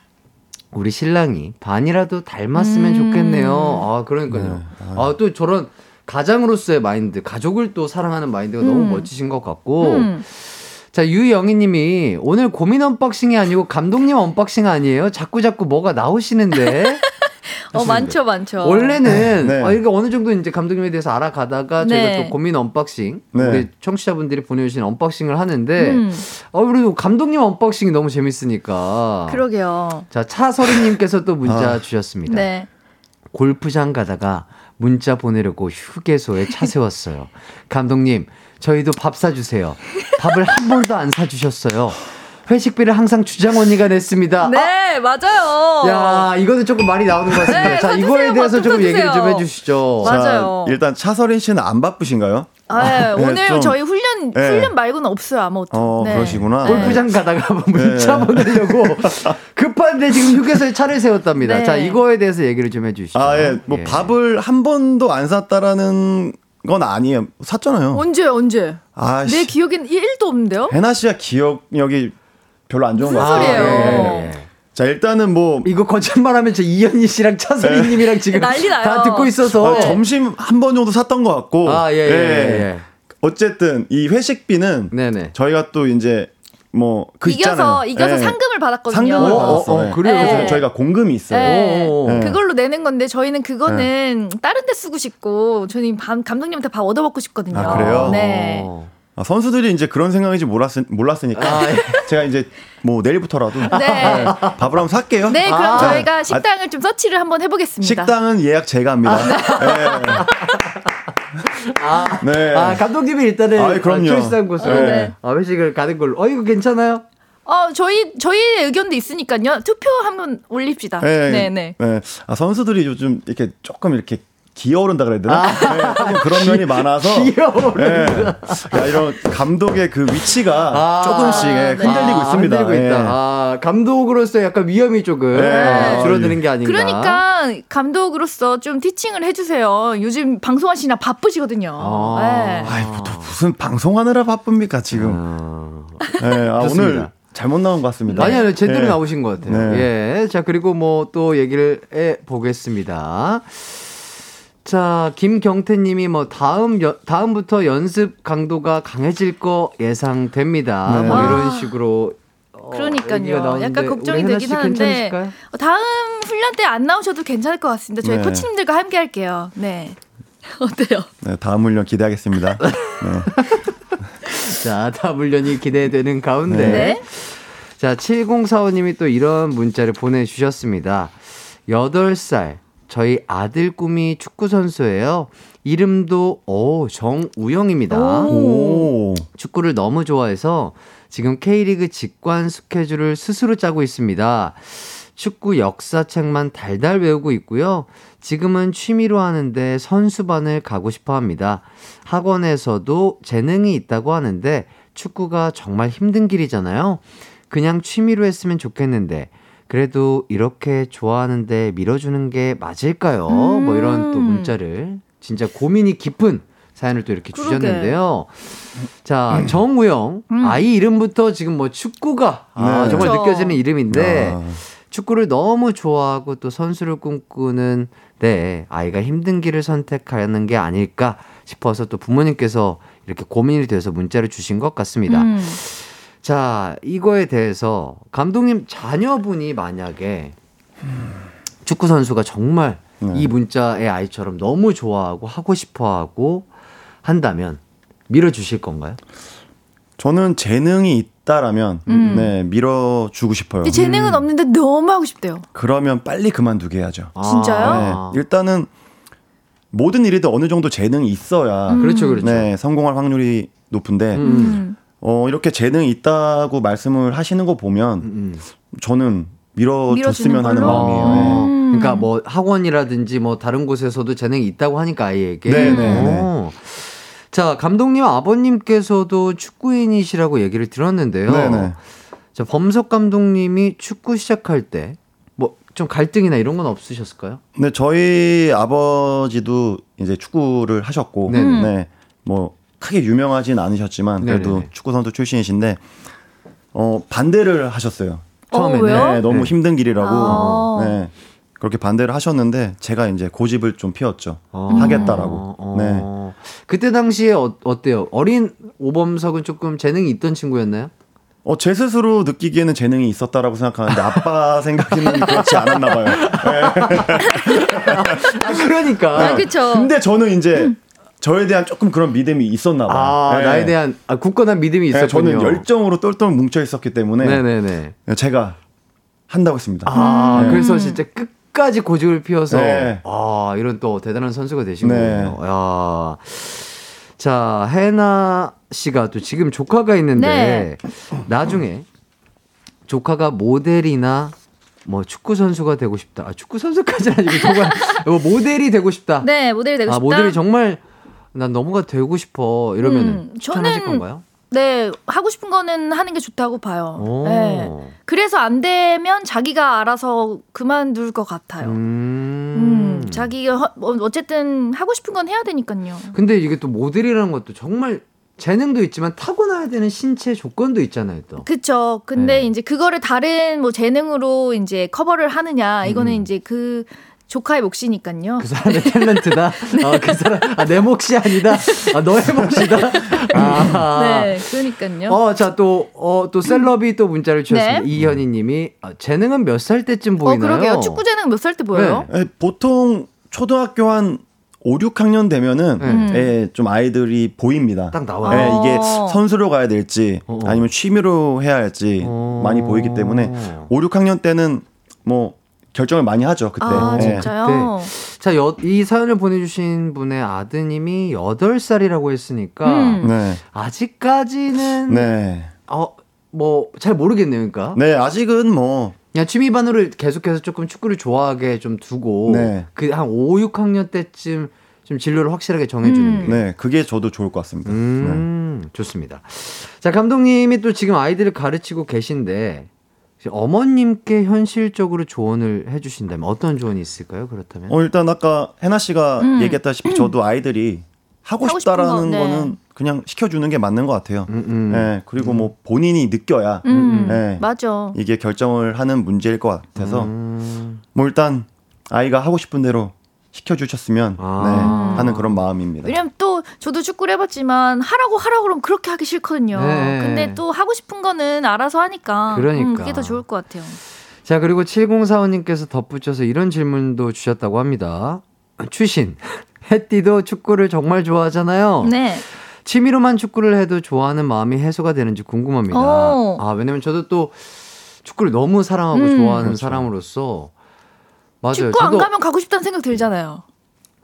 S2: 우리 신랑이 반이라도 닮았으면
S14: 음.
S2: 좋겠네요. 아, 그러니까요.
S15: 네.
S2: 아, 또 저런 가장으로서의 마인드, 가족을 또 사랑하는 마인드가 너무
S14: 음.
S2: 멋지신 것 같고.
S14: 음.
S2: 자, 유영희 님이 오늘 고민 unboxing이 아니고 감독님 unboxing 아니에요? 자꾸 자꾸 뭐가 나오시는데.
S14: 어 많죠, 많죠.
S2: 원래는
S15: 네.
S2: 어, 이게 어느 정도 이제 감독님에 대해서 알아가다가 저희가
S14: 네.
S2: 또 고민 unboxing
S15: 네.
S2: 우리 청취자분들이 보내주신 unboxing을 하는데
S14: 음,
S2: 어 그래도 감독님 unboxing이 너무 재밌으니까
S14: 그러게요.
S2: 자 차서리님께서 또 문자
S15: 아.
S2: 주셨습니다.
S14: 네.
S2: 골프장 가다가 문자 보내려고 휴게소에 차 세웠어요. 감독님 저희도 밥 사주세요. 밥을 한 번도 안 사주셨어요. 회식비를 항상 주장 언니가 냈습니다.
S14: 네, 맞아요.
S2: 야, 이거는 조금 많이 나오는 것 같습니다.
S14: 네,
S2: 자,
S14: 사주세요.
S2: 이거에 대해서
S14: 밥
S2: 조금
S14: 좀
S2: 얘기를 좀
S14: 사주세요.
S2: 해주시죠.
S14: 맞- 맞아요.
S15: 자, 일단 차서린 씨는 안 바쁘신가요?
S14: 아, 네,
S15: 네,
S14: 오늘
S15: 좀-
S14: 저희 훈련
S15: 네.
S14: 훈련 말고는 없어요 아무것도.
S15: 어,
S14: 네.
S15: 그러시구나.
S2: 골프장 가다가 문자
S15: 네.
S2: 보내려고 급한데 지금 휴게소에 차를 세웠답니다.
S14: 네.
S2: 자, 이거에 대해서 얘기를 좀 해주시죠.
S15: 아, 예. 뭐 밥을 한 번도 안 샀다라는 건 아니에요. 샀잖아요.
S14: 언제 언제?
S15: 아,
S14: 내
S15: 씨.
S14: 기억엔 1도 없는데요?
S15: 해나 씨가 기억력이 별로 안 좋은 것
S14: 무슨
S15: 같아요.
S14: 소리예요?
S2: 예, 예.
S15: 자, 일단은 뭐
S2: 이거 거짓말하면 저 이현희 씨랑 차선희 님이랑 지금
S14: 난리 나요.
S2: 다 듣고 있어서.
S15: 아, 점심 한 번 정도 샀던 것 같고.
S2: 아, 예, 예, 예.
S15: 어쨌든 이 회식비는
S2: 네네.
S15: 저희가 또 이제 뭐그
S14: 이겨서
S15: 있잖아요.
S14: 이겨서
S15: 예.
S14: 상금을 받았거든요.
S15: 상금을
S2: 어,
S15: 받았어.
S2: 어,
S15: 요
S2: 그래요?
S14: 네.
S15: 저희가 공금이 있어요.
S14: 네.
S15: 네.
S14: 그걸로 내는 건데 저희는 그거는 다른 데 쓰고 싶고 저는 밥, 감독님한테 밥 얻어먹고 싶거든요.
S15: 아, 그래요?
S14: 네.
S2: 어.
S15: 아, 선수들이 이제 그런 생각인지 몰랐으, 몰랐으니까
S2: 아, 예.
S15: 제가 이제 뭐 내일부터라도
S14: 네.
S15: 밥을 한번 살게요.
S14: 네, 그럼
S2: 아.
S14: 저희가 식당을 좀 서치를 한번 해보겠습니다.
S15: 식당은 예약 제가 합니다.
S2: 아,
S15: 네. 네.
S2: 아, 감독님이 일단은
S15: 아이, 그럼요.
S2: 초이스한 곳으로
S15: 네.
S2: 아, 회식을 가는 걸로. 어, 이거 괜찮아요?
S14: 어, 저희 저희의 의견도 있으니까요. 투표 한번 올립시다.
S15: 네,
S14: 네, 네.
S15: 네. 아, 선수들이 요즘 이렇게 조금 이렇게 기어오른다 그래야 되나?
S2: 아.
S15: 네, 조금 그런 면이 많아서.
S2: 기어오른다.
S15: 네. 야, 이런 감독의 그 위치가
S2: 아,
S15: 조금씩 예, 흔들리고
S2: 아,
S15: 있습니다.
S2: 흔들리고 있다.
S15: 예.
S2: 아, 감독으로서 약간 위험이 조금
S15: 네.
S2: 어, 줄어드는 게 아닌가.
S14: 그러니까 감독으로서 좀 티칭을 해주세요. 요즘 방송하시나 바쁘시거든요.
S2: 아.
S14: 네.
S15: 아이, 뭐, 또 무슨 방송하느라 바쁩니까, 지금.
S2: 어.
S15: 네, 아. 오늘 잘못 나온 것 같습니다.
S2: 아니, 아니, 제대로
S15: 네.
S2: 나오신 것 같아요.
S15: 네.
S2: 예. 자, 그리고 뭐 또 얘기를 해 보겠습니다. 자, 김경태 님이 뭐 다음, 여, 다음부터 연습 강도가 강해질 거 예상됩니다.
S15: 네.
S2: 뭐 이런
S14: 아.
S2: 식으로. 어,
S14: 그러니까요. 약간 걱정이 되긴
S2: 씨
S14: 하는데
S2: 괜찮으실까요?
S14: 어, 다음 훈련 때 안 나오셔도 괜찮을 것 같습니다. 저희
S15: 네.
S14: 코치님들과 함께 할게요. 네. 어때요?
S15: 네, 다음 훈련 기대하겠습니다. 네.
S2: 자, 다음 훈련이 기대되는 가운데.
S14: 네.
S2: 자, 7045님이 또 이런 문자를 보내주셨습니다. 8살, 저희 아들 꿈이 축구 선수예요. 이름도, 오, 정우영입니다.
S15: 오.
S2: 축구를 너무 좋아해서 지금 K리그 직관 스케줄을 스스로 짜고 있습니다. 축구 역사책만 달달 외우고 있고요. 지금은 취미로 하는데 선수반을 가고 싶어 합니다. 학원에서도 재능이 있다고 하는데 축구가 정말 힘든 길이잖아요. 그냥 취미로 했으면 좋겠는데 그래도 이렇게 좋아하는데 밀어주는 게 맞을까요? 뭐 이런 또 문자를 진짜 고민이 깊은 사연을 또 이렇게
S14: 그러게.
S2: 주셨는데요. 자, 정우영. 아이 이름부터 지금 뭐 축구가 아,
S15: 네.
S2: 정말
S14: 그쵸.
S2: 느껴지는 이름인데
S15: 아.
S2: 축구를 너무 좋아하고 또 선수를 꿈꾸는 네, 아이가 힘든 길을 선택하는 게 아닐까 싶어서 또 부모님께서 이렇게 고민이 돼서 문자를 주신 것 같습니다.
S14: 음.
S2: 자, 이거에 대해서 감독님 자녀분이 만약에 축구 선수가 정말
S15: 네.
S2: 이 문자의 아이처럼 너무 좋아하고 하고 싶어 하고 한다면 밀어주실 건가요?
S15: 저는 재능이 있다라면
S14: 음.
S15: 네 밀어주고 싶어요.
S14: 근데 재능은 없는데 너무 하고 싶대요.
S15: 그러면 빨리 그만두게 해야죠.
S14: 진짜요?
S15: 네, 일단은 모든 일에도 어느 정도 재능이 있어야
S2: 음. 그렇죠, 그렇죠.
S15: 네, 성공할 확률이 높은데
S2: 음.
S15: 어, 이렇게 재능이 있다고 말씀을 하시는 거 보면
S2: 음.
S15: 저는 밀어줬으면 하는? 마음이에요. 네.
S2: 어, 그러니까 뭐 학원이라든지 뭐 다른 곳에서도 재능이 있다고 하니까 아이에게.
S15: 네, 네, 네.
S2: 어. 자, 감독님 아버님께서도 축구인이시라고 얘기를 들었는데요.
S15: 네, 네.
S2: 자, 범석 감독님이 축구 시작할 때 뭐 좀 갈등이나 이런 건 없으셨을까요?
S15: 네, 저희 아버지도 이제 축구를 하셨고,
S2: 네네.
S15: 네, 뭐 크게 유명하진 않으셨지만 그래도
S2: 네네네.
S15: 축구 선수 출신이신데 어 반대를 하셨어요.
S2: 처음에는.
S14: 왜요?
S15: 네, 너무
S2: 네.
S15: 힘든 길이라고.
S14: 아.
S15: 네. 그렇게 반대를 하셨는데 제가 이제 고집을 좀 피웠죠.
S2: 어.
S15: 하겠다라고.
S2: 어.
S15: 네.
S2: 그때 당시에 어, 어때요? 어린 오범석은 조금 재능이 있던 친구였나요?
S15: 어, 제 스스로 느끼기에는 재능이 있었다라고 생각하는데 아빠 생각에는 그렇지 않았나 봐요.
S2: 아, 그러니까.
S14: 아, 그쵸.
S15: 근데 저는 이제 저에 대한 조금 그런 믿음이 있었나 봐요.
S2: 아,
S15: 네.
S2: 나에 대한 아, 굳건한 믿음이
S15: 네,
S2: 있었군요.
S15: 저는 열정으로 똘똘 뭉쳐 있었기 때문에
S2: 네네네.
S15: 제가 한다고 했습니다.
S2: 아,
S15: 네.
S2: 그래서 진짜 끝까지 고집을 피워서
S15: 네.
S2: 아, 이런 또 대단한 선수가 되신
S15: 네.
S2: 거예요. 야. 자, 해나 씨가 또 지금 조카가 있는데 나중에 조카가 모델이나 뭐 축구 선수가 되고 싶다. 아, 축구 선수까지는 아니고 뭐 모델이 되고 싶다.
S14: 네, 모델이 되고
S2: 아,
S14: 싶다.
S2: 모델이 정말 난 너무가 되고 싶어. 이러면은
S14: 음, 저는-
S2: 건가요?
S14: 네, 하고 싶은 거는 하는 게 좋다고 봐요.
S2: 오.
S14: 네. 그래서 안 되면 자기가 알아서 그만둘 것 같아요.
S2: 음.
S14: 음, 자기가 허- 어, 어쨌든 하고 싶은 건 해야 되니까요.
S2: 근데 이게 또 모델이라는 것도 정말 재능도 있지만 타고나야 되는 신체 조건도 있잖아요, 또.
S14: 그쵸. 근데
S2: 네.
S14: 이제 그거를 다른 뭐 재능으로 이제 커버를 하느냐, 이거는
S2: 음.
S14: 이제 그 조카의 몫이니까요.
S2: 그 사람의 탤런트다. 아, 그 사람, 아, 내 몫이 아니다. 아, 너의 몫이다. 아.
S14: 네, 그러니까요.
S2: 어, 자, 또, 어, 또 셀럽이 또 문자를 주셨습니다.
S14: 네.
S2: 이현희 님이, 아, 재능은 몇 살 때쯤
S14: 어,
S2: 보이나요?
S14: 그러게요. 축구 재능 몇 살 때 보여요?
S15: 네, 보통 초등학교 한 5, 6학년 되면은
S14: 음.
S15: 예, 좀 아이들이 보입니다.
S2: 딱 나와요.
S15: 예, 이게
S14: 어.
S15: 선수로 가야 될지
S2: 어, 어.
S15: 아니면 취미로 해야 할지
S2: 어.
S15: 많이 보이기 때문에 5, 6학년 때는 뭐 결정을 많이 하죠. 그때.
S14: 아,
S15: 예.
S14: 진짜요?
S2: 자, 여, 이 사연을 보내주신 분의 아드님이 8 살이라고 했으니까,
S14: 음.
S15: 네.
S2: 아직까지는,
S15: 네.
S2: 어, 뭐, 잘 모르겠네요, 그러니까.
S15: 네, 아직은 뭐
S2: 그냥 취미반으로 계속해서 조금 축구를 좋아하게 좀 두고
S15: 네.
S2: 그한 5, 6학년 때쯤 좀 진로를 확실하게 정해주는
S14: 음.
S2: 게.
S15: 네, 그게 저도 좋을 것 같습니다.
S2: 음, 좋습니다. 자, 감독님이 또 지금 아이들을 가르치고 계신데 어머님께 현실적으로 조언을 해주신다면 어떤 조언이 있을까요? 그렇다면?
S15: 어, 일단 아까 해나 씨가
S14: 음.
S15: 얘기했다시피 저도 아이들이 하고, 싶다라는
S14: 거, 네.
S15: 거는 그냥 시켜주는 게 맞는 것 같아요.
S2: 음, 음.
S15: 네, 그리고 뭐 본인이 느껴야
S14: 음,
S15: 네.
S14: 맞아.
S15: 이게 결정을 하는 문제일 것 같아서
S2: 음.
S15: 뭐 일단 아이가 하고 싶은 대로 시켜주셨으면
S2: 아.
S15: 네, 하는 그런 마음입니다.
S14: 왜냐면 또 저도 축구를 해봤지만 하라고 하라고 그러면 그렇게 하기 싫거든요.
S2: 네.
S14: 근데 또 하고 싶은 거는 알아서 하니까
S2: 그러니까.
S14: 음, 그게 더 좋을 것 같아요.
S2: 자, 그리고 7045님께서 덧붙여서 이런 질문도 주셨다고 합니다. 추신. 햇띠도 축구를 정말 좋아하잖아요.
S14: 네.
S2: 취미로만 축구를 해도 좋아하는 마음이 해소가 되는지 궁금합니다.
S14: 오.
S2: 아, 왜냐면 저도 또 축구를 너무 사랑하고
S14: 음.
S2: 좋아하는
S14: 그렇죠.
S2: 사람으로서 맞아요.
S14: 축구 안
S2: 저도
S14: 가면 가고 싶다는 생각 들잖아요.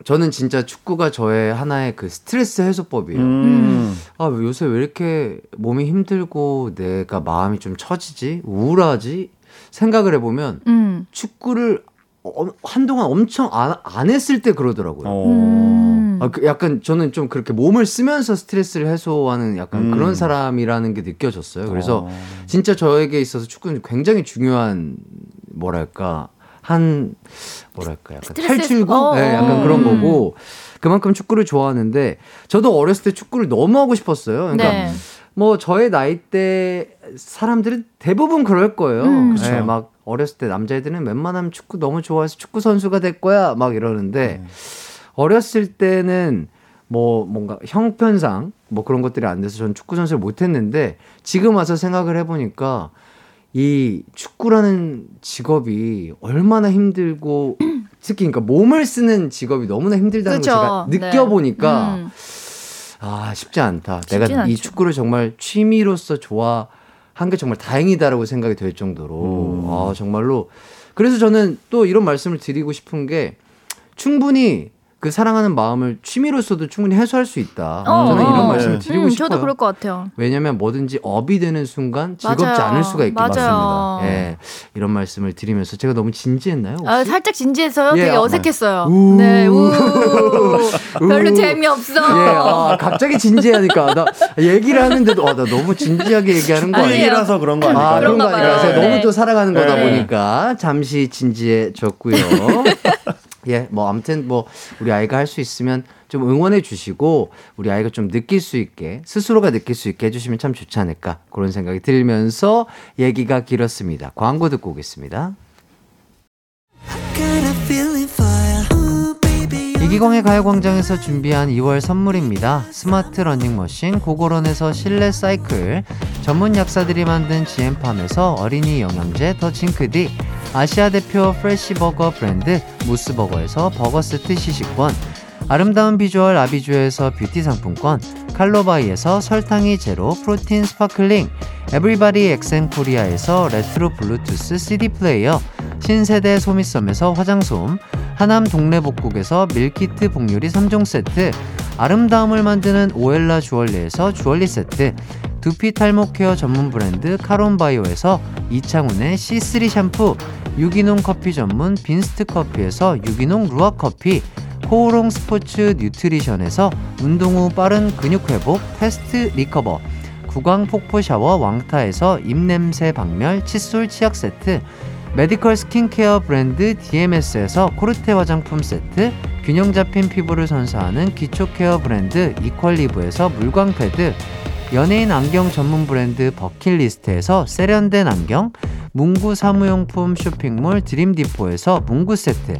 S2: 저는 진짜 축구가 저의 하나의 그 스트레스 해소법이에요.
S15: 음.
S2: 아, 왜 요새 왜 이렇게 몸이 힘들고 내가 마음이 좀 처지지? 우울하지? 생각을 해보면
S14: 음.
S2: 축구를 어, 한동안 엄청 안, 안 했을 때 그러더라고요.
S14: 음.
S2: 아, 그 약간 저는 좀 그렇게 몸을 쓰면서 스트레스를 해소하는 약간
S15: 음.
S2: 그런 사람이라는 게 느껴졌어요. 그래서 진짜 저에게 있어서 축구는 굉장히 중요한 뭐랄까 한 뭐랄까 약간
S14: 스트레스-
S2: 탈출구,
S14: 어,
S2: 네, 약간
S14: 어.
S2: 그런 거고 그만큼 축구를 좋아하는데 저도 어렸을 때 축구를 너무 하고 싶었어요. 그러니까
S14: 네.
S2: 뭐 저의 나이 때 사람들은 대부분 그럴 거예요.
S14: 음.
S2: 네,
S15: 그쵸.
S2: 막 어렸을 때 남자애들은 웬만하면 축구 너무 좋아해서 축구 선수가 될 거야 막 이러는데 어렸을 때는 뭐 뭔가 형편상 뭐 그런 것들이 안 돼서 전 축구 선수를 못 했는데 지금 와서 생각을 해 보니까 이 축구라는 직업이 얼마나 힘들고 특히 그러니까 몸을 쓰는 직업이 너무나 힘들다는
S14: 그쵸.
S2: 걸 제가
S14: 네.
S2: 느껴보니까
S14: 음.
S2: 아 쉽지 않다. 내가 이
S14: 않죠.
S2: 축구를 정말 취미로서 좋아 한 게 정말 다행이다라고 생각이 될 정도로
S15: 음.
S2: 아 정말로 그래서 저는 또 이런 말씀을 드리고 싶은 게 충분히 그 사랑하는 마음을 취미로서도 충분히 해소할 수 있다.
S14: 어,
S2: 저는
S14: 어.
S2: 이런 말씀을 드리고
S14: 음,
S2: 싶어요.
S14: 저도 그럴 것 같아요.
S2: 왜냐면 뭐든지 업이 되는 순간 즐겁지
S14: 맞아요.
S2: 않을 수가 있기
S14: 맞아요.
S2: 때문입니다. 예. 이런 말씀을 드리면서 제가 너무 진지했나요? 혹시?
S14: 아, 살짝 진지해서요.
S2: 예,
S14: 되게
S2: 아,
S14: 어색했어요.
S2: 우.
S14: 네, 우. 별로
S2: 우.
S14: 재미없어.
S2: 예, 아, 갑자기 진지하니까 나 얘기를 하는데도 아, 나 너무 진지하게 얘기하는 거 아니에요?
S15: 얘기라서 그런 거
S2: 아,
S15: 아닐까요?
S2: 그런 거
S14: 그런가
S2: 아니라
S14: 봐요.
S2: 너무
S14: 네.
S2: 또 사랑하는 거다
S15: 네.
S2: 보니까 잠시 진지해졌고요. 예, 뭐 아무튼 뭐 우리 아이가 할 수 있으면 좀 응원해 주시고 우리 아이가 좀 느낄 수 있게 스스로가 느낄 수 있게 해주시면 참 좋지 않을까 그런 생각이 들면서 얘기가 길었습니다. 광고 듣고 오겠습니다. 이기광의 가요광장에서 준비한 2월 선물입니다. 스마트 러닝머신 고고런에서 실내 사이클, 전문 약사들이 만든 지엠팜에서 어린이 영양제 더 징크디, 아시아 대표 fresh버거 브랜드 모스버거에서 버거 세트 시식권, 아름다운 비주얼 아비주에서 뷰티 상품권, 칼로바이에서 설탕이 제로 protein sparkling, 에브리바디 엑센 코리아에서 레트로 블루투스 CD 플레이어, 신세대 소미섬에서 화장솜, 하남 동래복국에서 밀키트 복요리 3종 세트, 아름다움을 만드는 오엘라 주얼리에서 주얼리 세트, 두피 탈모 케어 전문 브랜드 카론바이오에서 이창훈의 C3 샴푸, 유기농 커피 전문 빈스트 커피에서 유기농 루아 커피, 코오롱 스포츠 뉴트리션에서 운동 후 빠른 근육 회복 fast recover, 구강 폭포 샤워 왕타에서 입냄새 박멸 칫솔 치약 세트, 메디컬 스킨케어 브랜드 DMS에서 코르테 화장품 세트, 균형 잡힌 피부를 선사하는 기초 케어 브랜드 이퀄리브에서 물광 패드, 연예인 안경 전문 브랜드 버킷리스트에서 세련된 안경, 문구 사무용품 쇼핑몰 드림디포에서 문구 세트,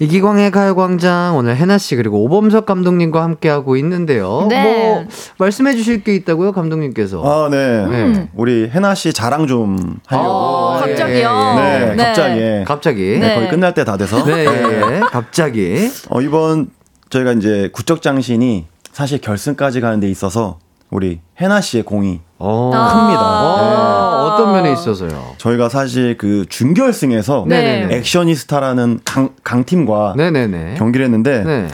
S2: 이기광의 가요광장 오늘 해나 씨 그리고 오범석 감독님과 함께 하고 있는데요.
S14: 네.
S2: 뭐 말씀해 주실 게 있다고요, 감독님께서?
S15: 아, 네.
S2: 네.
S15: 우리 해나 씨 자랑 좀 하려고.
S2: 아,
S14: 갑자기요?
S15: 네,
S14: 네.
S15: 갑자기. 예.
S2: 갑자기.
S15: 네,
S14: 네.
S15: 거의 끝날 때 다 돼서.
S2: 네, 예, 예. 갑자기.
S15: 어, 이번 저희가 이제 국적장신이 사실 결승까지 가는 데 있어서 우리 해나 씨의 공이
S2: 어.
S15: 큽니다.
S2: 어, 어떤 면에 있어서요?
S15: 저희가 사실 그 준결승에서
S2: 네네네.
S15: 액션이스타라는 강, 강팀과
S2: 네네네.
S15: 경기를 했는데
S2: 네.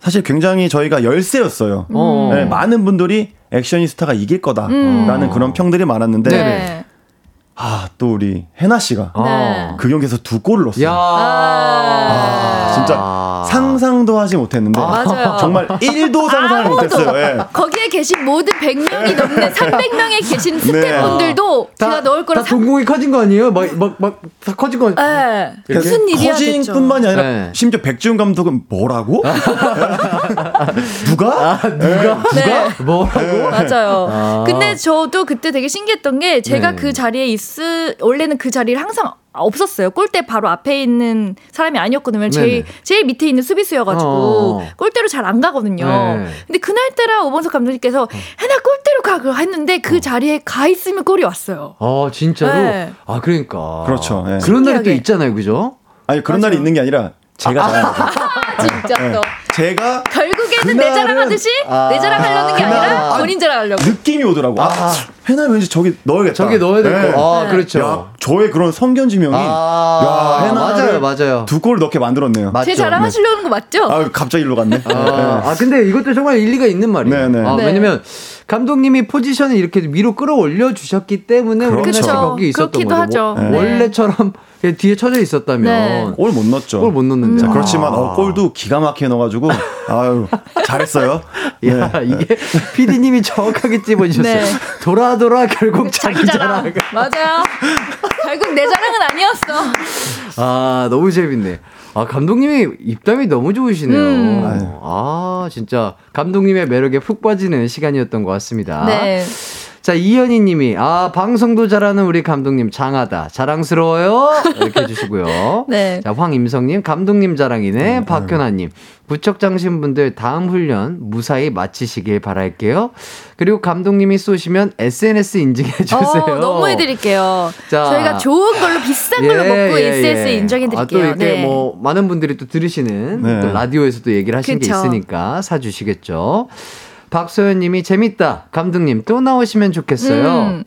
S15: 사실 굉장히 저희가 열세였어요.
S2: 어.
S15: 네, 많은 분들이 액션이스타가 이길 거다라는
S2: 음.
S15: 그런 평들이 많았는데
S2: 네네.
S15: 아, 또 우리 해나 씨가
S2: 네.
S15: 그 경기에서 두 골을 넣었어요.
S2: 야.
S15: 아, 진짜 상상도 하지 못했는데
S14: 맞아요.
S15: 정말 1도 상상을
S14: 아무도.
S15: 못했어요. 예.
S14: 거기에 계신 모든 100명이 넘는 300명에 계신 스태프분들도 제가 넣을 거라
S2: 다 동공이 커진 거 아니에요? 막, 막, 막, 다 커진 거.
S14: 네. 무슨 일이야
S15: 커진. 뿐만이 아니라
S2: 네.
S15: 심지어 백지훈 감독은 뭐라고? 누가?
S2: 아, 누가?
S14: 네.
S2: 뭐라고?
S14: 맞아요.
S2: 아.
S14: 근데 저도 그때 되게 신기했던 게 제가
S2: 네.
S14: 그 자리에 있을 원래는 그 자리를 항상 없었어요. 골대 바로 앞에 있는 사람이 아니었거든요. 제일
S2: 네네.
S14: 제일 밑에 있는 수비수여가지고
S2: 어.
S14: 골대로 잘 안 가거든요.
S2: 네.
S14: 근데 그날따라 오범석 감독님께서 해나 골대로 가그 했는데 그 자리에 가 있으면 골이 왔어요.
S2: 아 진짜로?
S14: 네.
S2: 아 그러니까.
S15: 그렇죠. 예.
S2: 그런 날이 또. 있잖아요, 그죠?
S15: 아니 그런 날이 있는 게 아니라 제가 잘하는 거죠.
S14: 진짜 또
S15: 제가
S14: 결국에는 내 자랑하듯이
S2: 아,
S14: 내 자랑하려는 게
S2: 그날-
S14: 아니라
S15: 아,
S14: 본인 자랑하려고.
S15: 느낌이 오더라고. 아, 해나 왠지 저기 넣어야겠다.
S2: 저기 넣어야 될
S15: 네.
S2: 거. 아,
S14: 네.
S2: 그렇죠.
S15: 야, 저의 그런 성견지명이
S2: 아,
S15: 야,
S2: 맞아요, 맞아요.
S15: 두골 넣게 만들었네요.
S2: 맞죠.
S14: 제 자랑하시려는 거 맞죠?
S15: 아, 갑자기 일로 갔네.
S2: 아, 아, 근데 이것도 정말 일리가 있는 말이에요.
S15: 네, 네.
S2: 아,
S14: 네.
S2: 왜냐면 감독님이 포지션을 이렇게 위로 끌어올려 주셨기 때문에 우리가
S15: 그렇죠.
S2: 거기 있었던
S14: 그렇기도
S2: 거죠.
S14: 하죠.
S2: 뭐,
S15: 네.
S2: 원래처럼 뒤에 쳐져 있었다면
S14: 네.
S15: 골못 넣었죠.
S2: 골 못 넣는데.
S15: 자,
S2: 아.
S15: 그렇지만 어, 골도 기가 막히게 넣어가지고 아유 잘했어요.
S2: 야,
S15: 네.
S2: 이게 PD님이 정확하게 찝어주셨어요.
S14: 네.
S2: 돌아 돌아 결국 자기,
S14: 자기
S2: 자랑.
S14: 자랑. 맞아요. 결국 내 자랑은 아니었어.
S2: 아, 너무 재밌네. 아, 감독님이 입담이 너무 좋으시네요.
S14: 음.
S15: 아유.
S2: 아, 진짜 감독님의 매력에 푹 빠지는 시간이었던 것 같습니다.
S14: 네.
S2: 자, 이현희 님이, 아, 방송도 잘하는 우리 감독님 장하다. 자랑스러워요. 이렇게 해주시고요.
S14: 네.
S2: 자, 황임성 님, 감독님 자랑이네. 박현아 님, 부척장신 분들 다음 훈련 무사히 마치시길 바랄게요. 그리고 감독님이 쏘시면 SNS 인증해 주세요.
S14: 어, 너무 해드릴게요.
S2: 자.
S14: 저희가 좋은 걸로 비싼 걸로 먹고 SNS 에 인정해 드릴게요.
S2: 아, 또 이렇게
S14: 네.
S2: 뭐 많은 분들이 또 들으시는
S15: 네.
S2: 또 라디오에서 또 얘기를 하신 게
S14: 그쵸.
S2: 있으니까 사주시겠죠. 박소연님이 재밌다. 감독님 또 나오시면 좋겠어요.
S14: 음.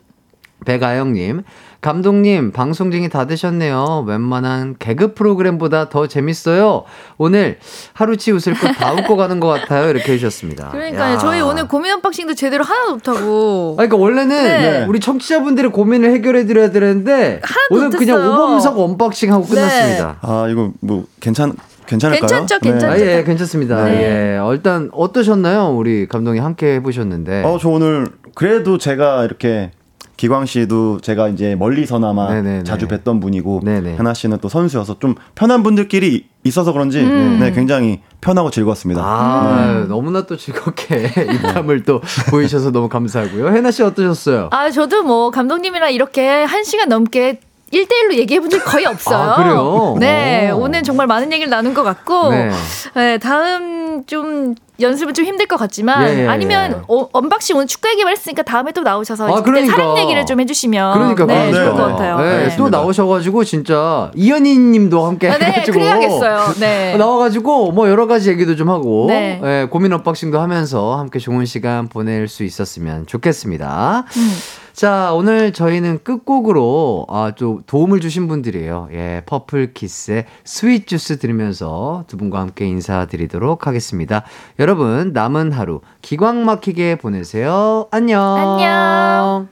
S2: 백아영님, 감독님, 방송쟁이 다 되셨네요. 웬만한 개그 프로그램보다 더 재밌어요. 오늘 하루치 웃을 것 다 웃고 가는 것 같아요. 이렇게 해주셨습니다.
S14: 그러니까요.
S2: 야.
S14: 저희 오늘 고민 unboxing도 제대로 하나도 못하고.
S2: 아니, 그러니까 원래는
S14: 네.
S2: 우리 청취자분들의 고민을 해결해 드려야 되는데 오늘 그냥
S14: 못했어요.
S2: 오범석 unboxing 하고 끝났습니다.
S15: 아 이거 뭐 괜찮 괜찮을까요?
S14: 괜찮죠, 괜찮죠.
S2: 아, 예, 괜찮습니다.
S15: 네.
S2: 예. 어, 일단 어떠셨나요? 우리 감독님 함께 해보셨는데.
S15: 어, 저 오늘 그래도 제가 이렇게 기광 씨도 제가 이제 멀리서나마
S2: 네네네.
S15: 자주 뵀던 분이고
S2: 네네.
S15: 하나 씨는 또 선수여서 좀 편한 분들끼리 있어서 그런지
S14: 음.
S15: 네, 굉장히 편하고 즐거웠습니다.
S2: 아, 너무나 또 즐겁게 입담을 또 보이셔서 너무 감사하고요. 혜나 씨 어떠셨어요?
S14: 아, 저도 뭐 감독님이랑 이렇게 한 시간 넘게 1대1로 얘기해본 적이 거의 없어요.
S2: 아, 그래요?
S14: 네,
S2: 오.
S14: 오늘 정말 많은 얘기를 나눈 것 같고,
S2: 네.
S14: 네. 다음 좀 연습은 좀 힘들 것 같지만,
S2: 예, 예,
S14: 아니면
S2: 예.
S14: 어, unboxing 오늘 축구 얘기만 했으니까 다음에 또 나오셔서
S2: 아, 그러니까.
S14: 사랑 얘기를 좀 해주시면
S2: 그러니까
S14: 네,
S2: 그러니까.
S14: 좋을 것 같아요.
S2: 네,
S14: 네.
S2: 또 나오셔가지고 진짜 이현희 님도 함께
S14: 아, 네,
S2: 해가지고
S14: 그래야겠어요. 네.
S2: 나와가지고 뭐 여러 가지 얘기도 좀 하고
S14: 네.
S2: 예, 고민 unboxing도 하면서 함께 좋은 시간 보낼 수 있었으면 좋겠습니다.
S14: 음.
S2: 자, 오늘 저희는 끝곡으로 아, 좀 도움을 주신 분들이에요. 예, 퍼플 키스의 스윗 주스 들으면서 두 분과 함께 인사드리도록 하겠습니다. 여러분, 남은 하루 기광 막히게 보내세요. 안녕.
S14: 안녕.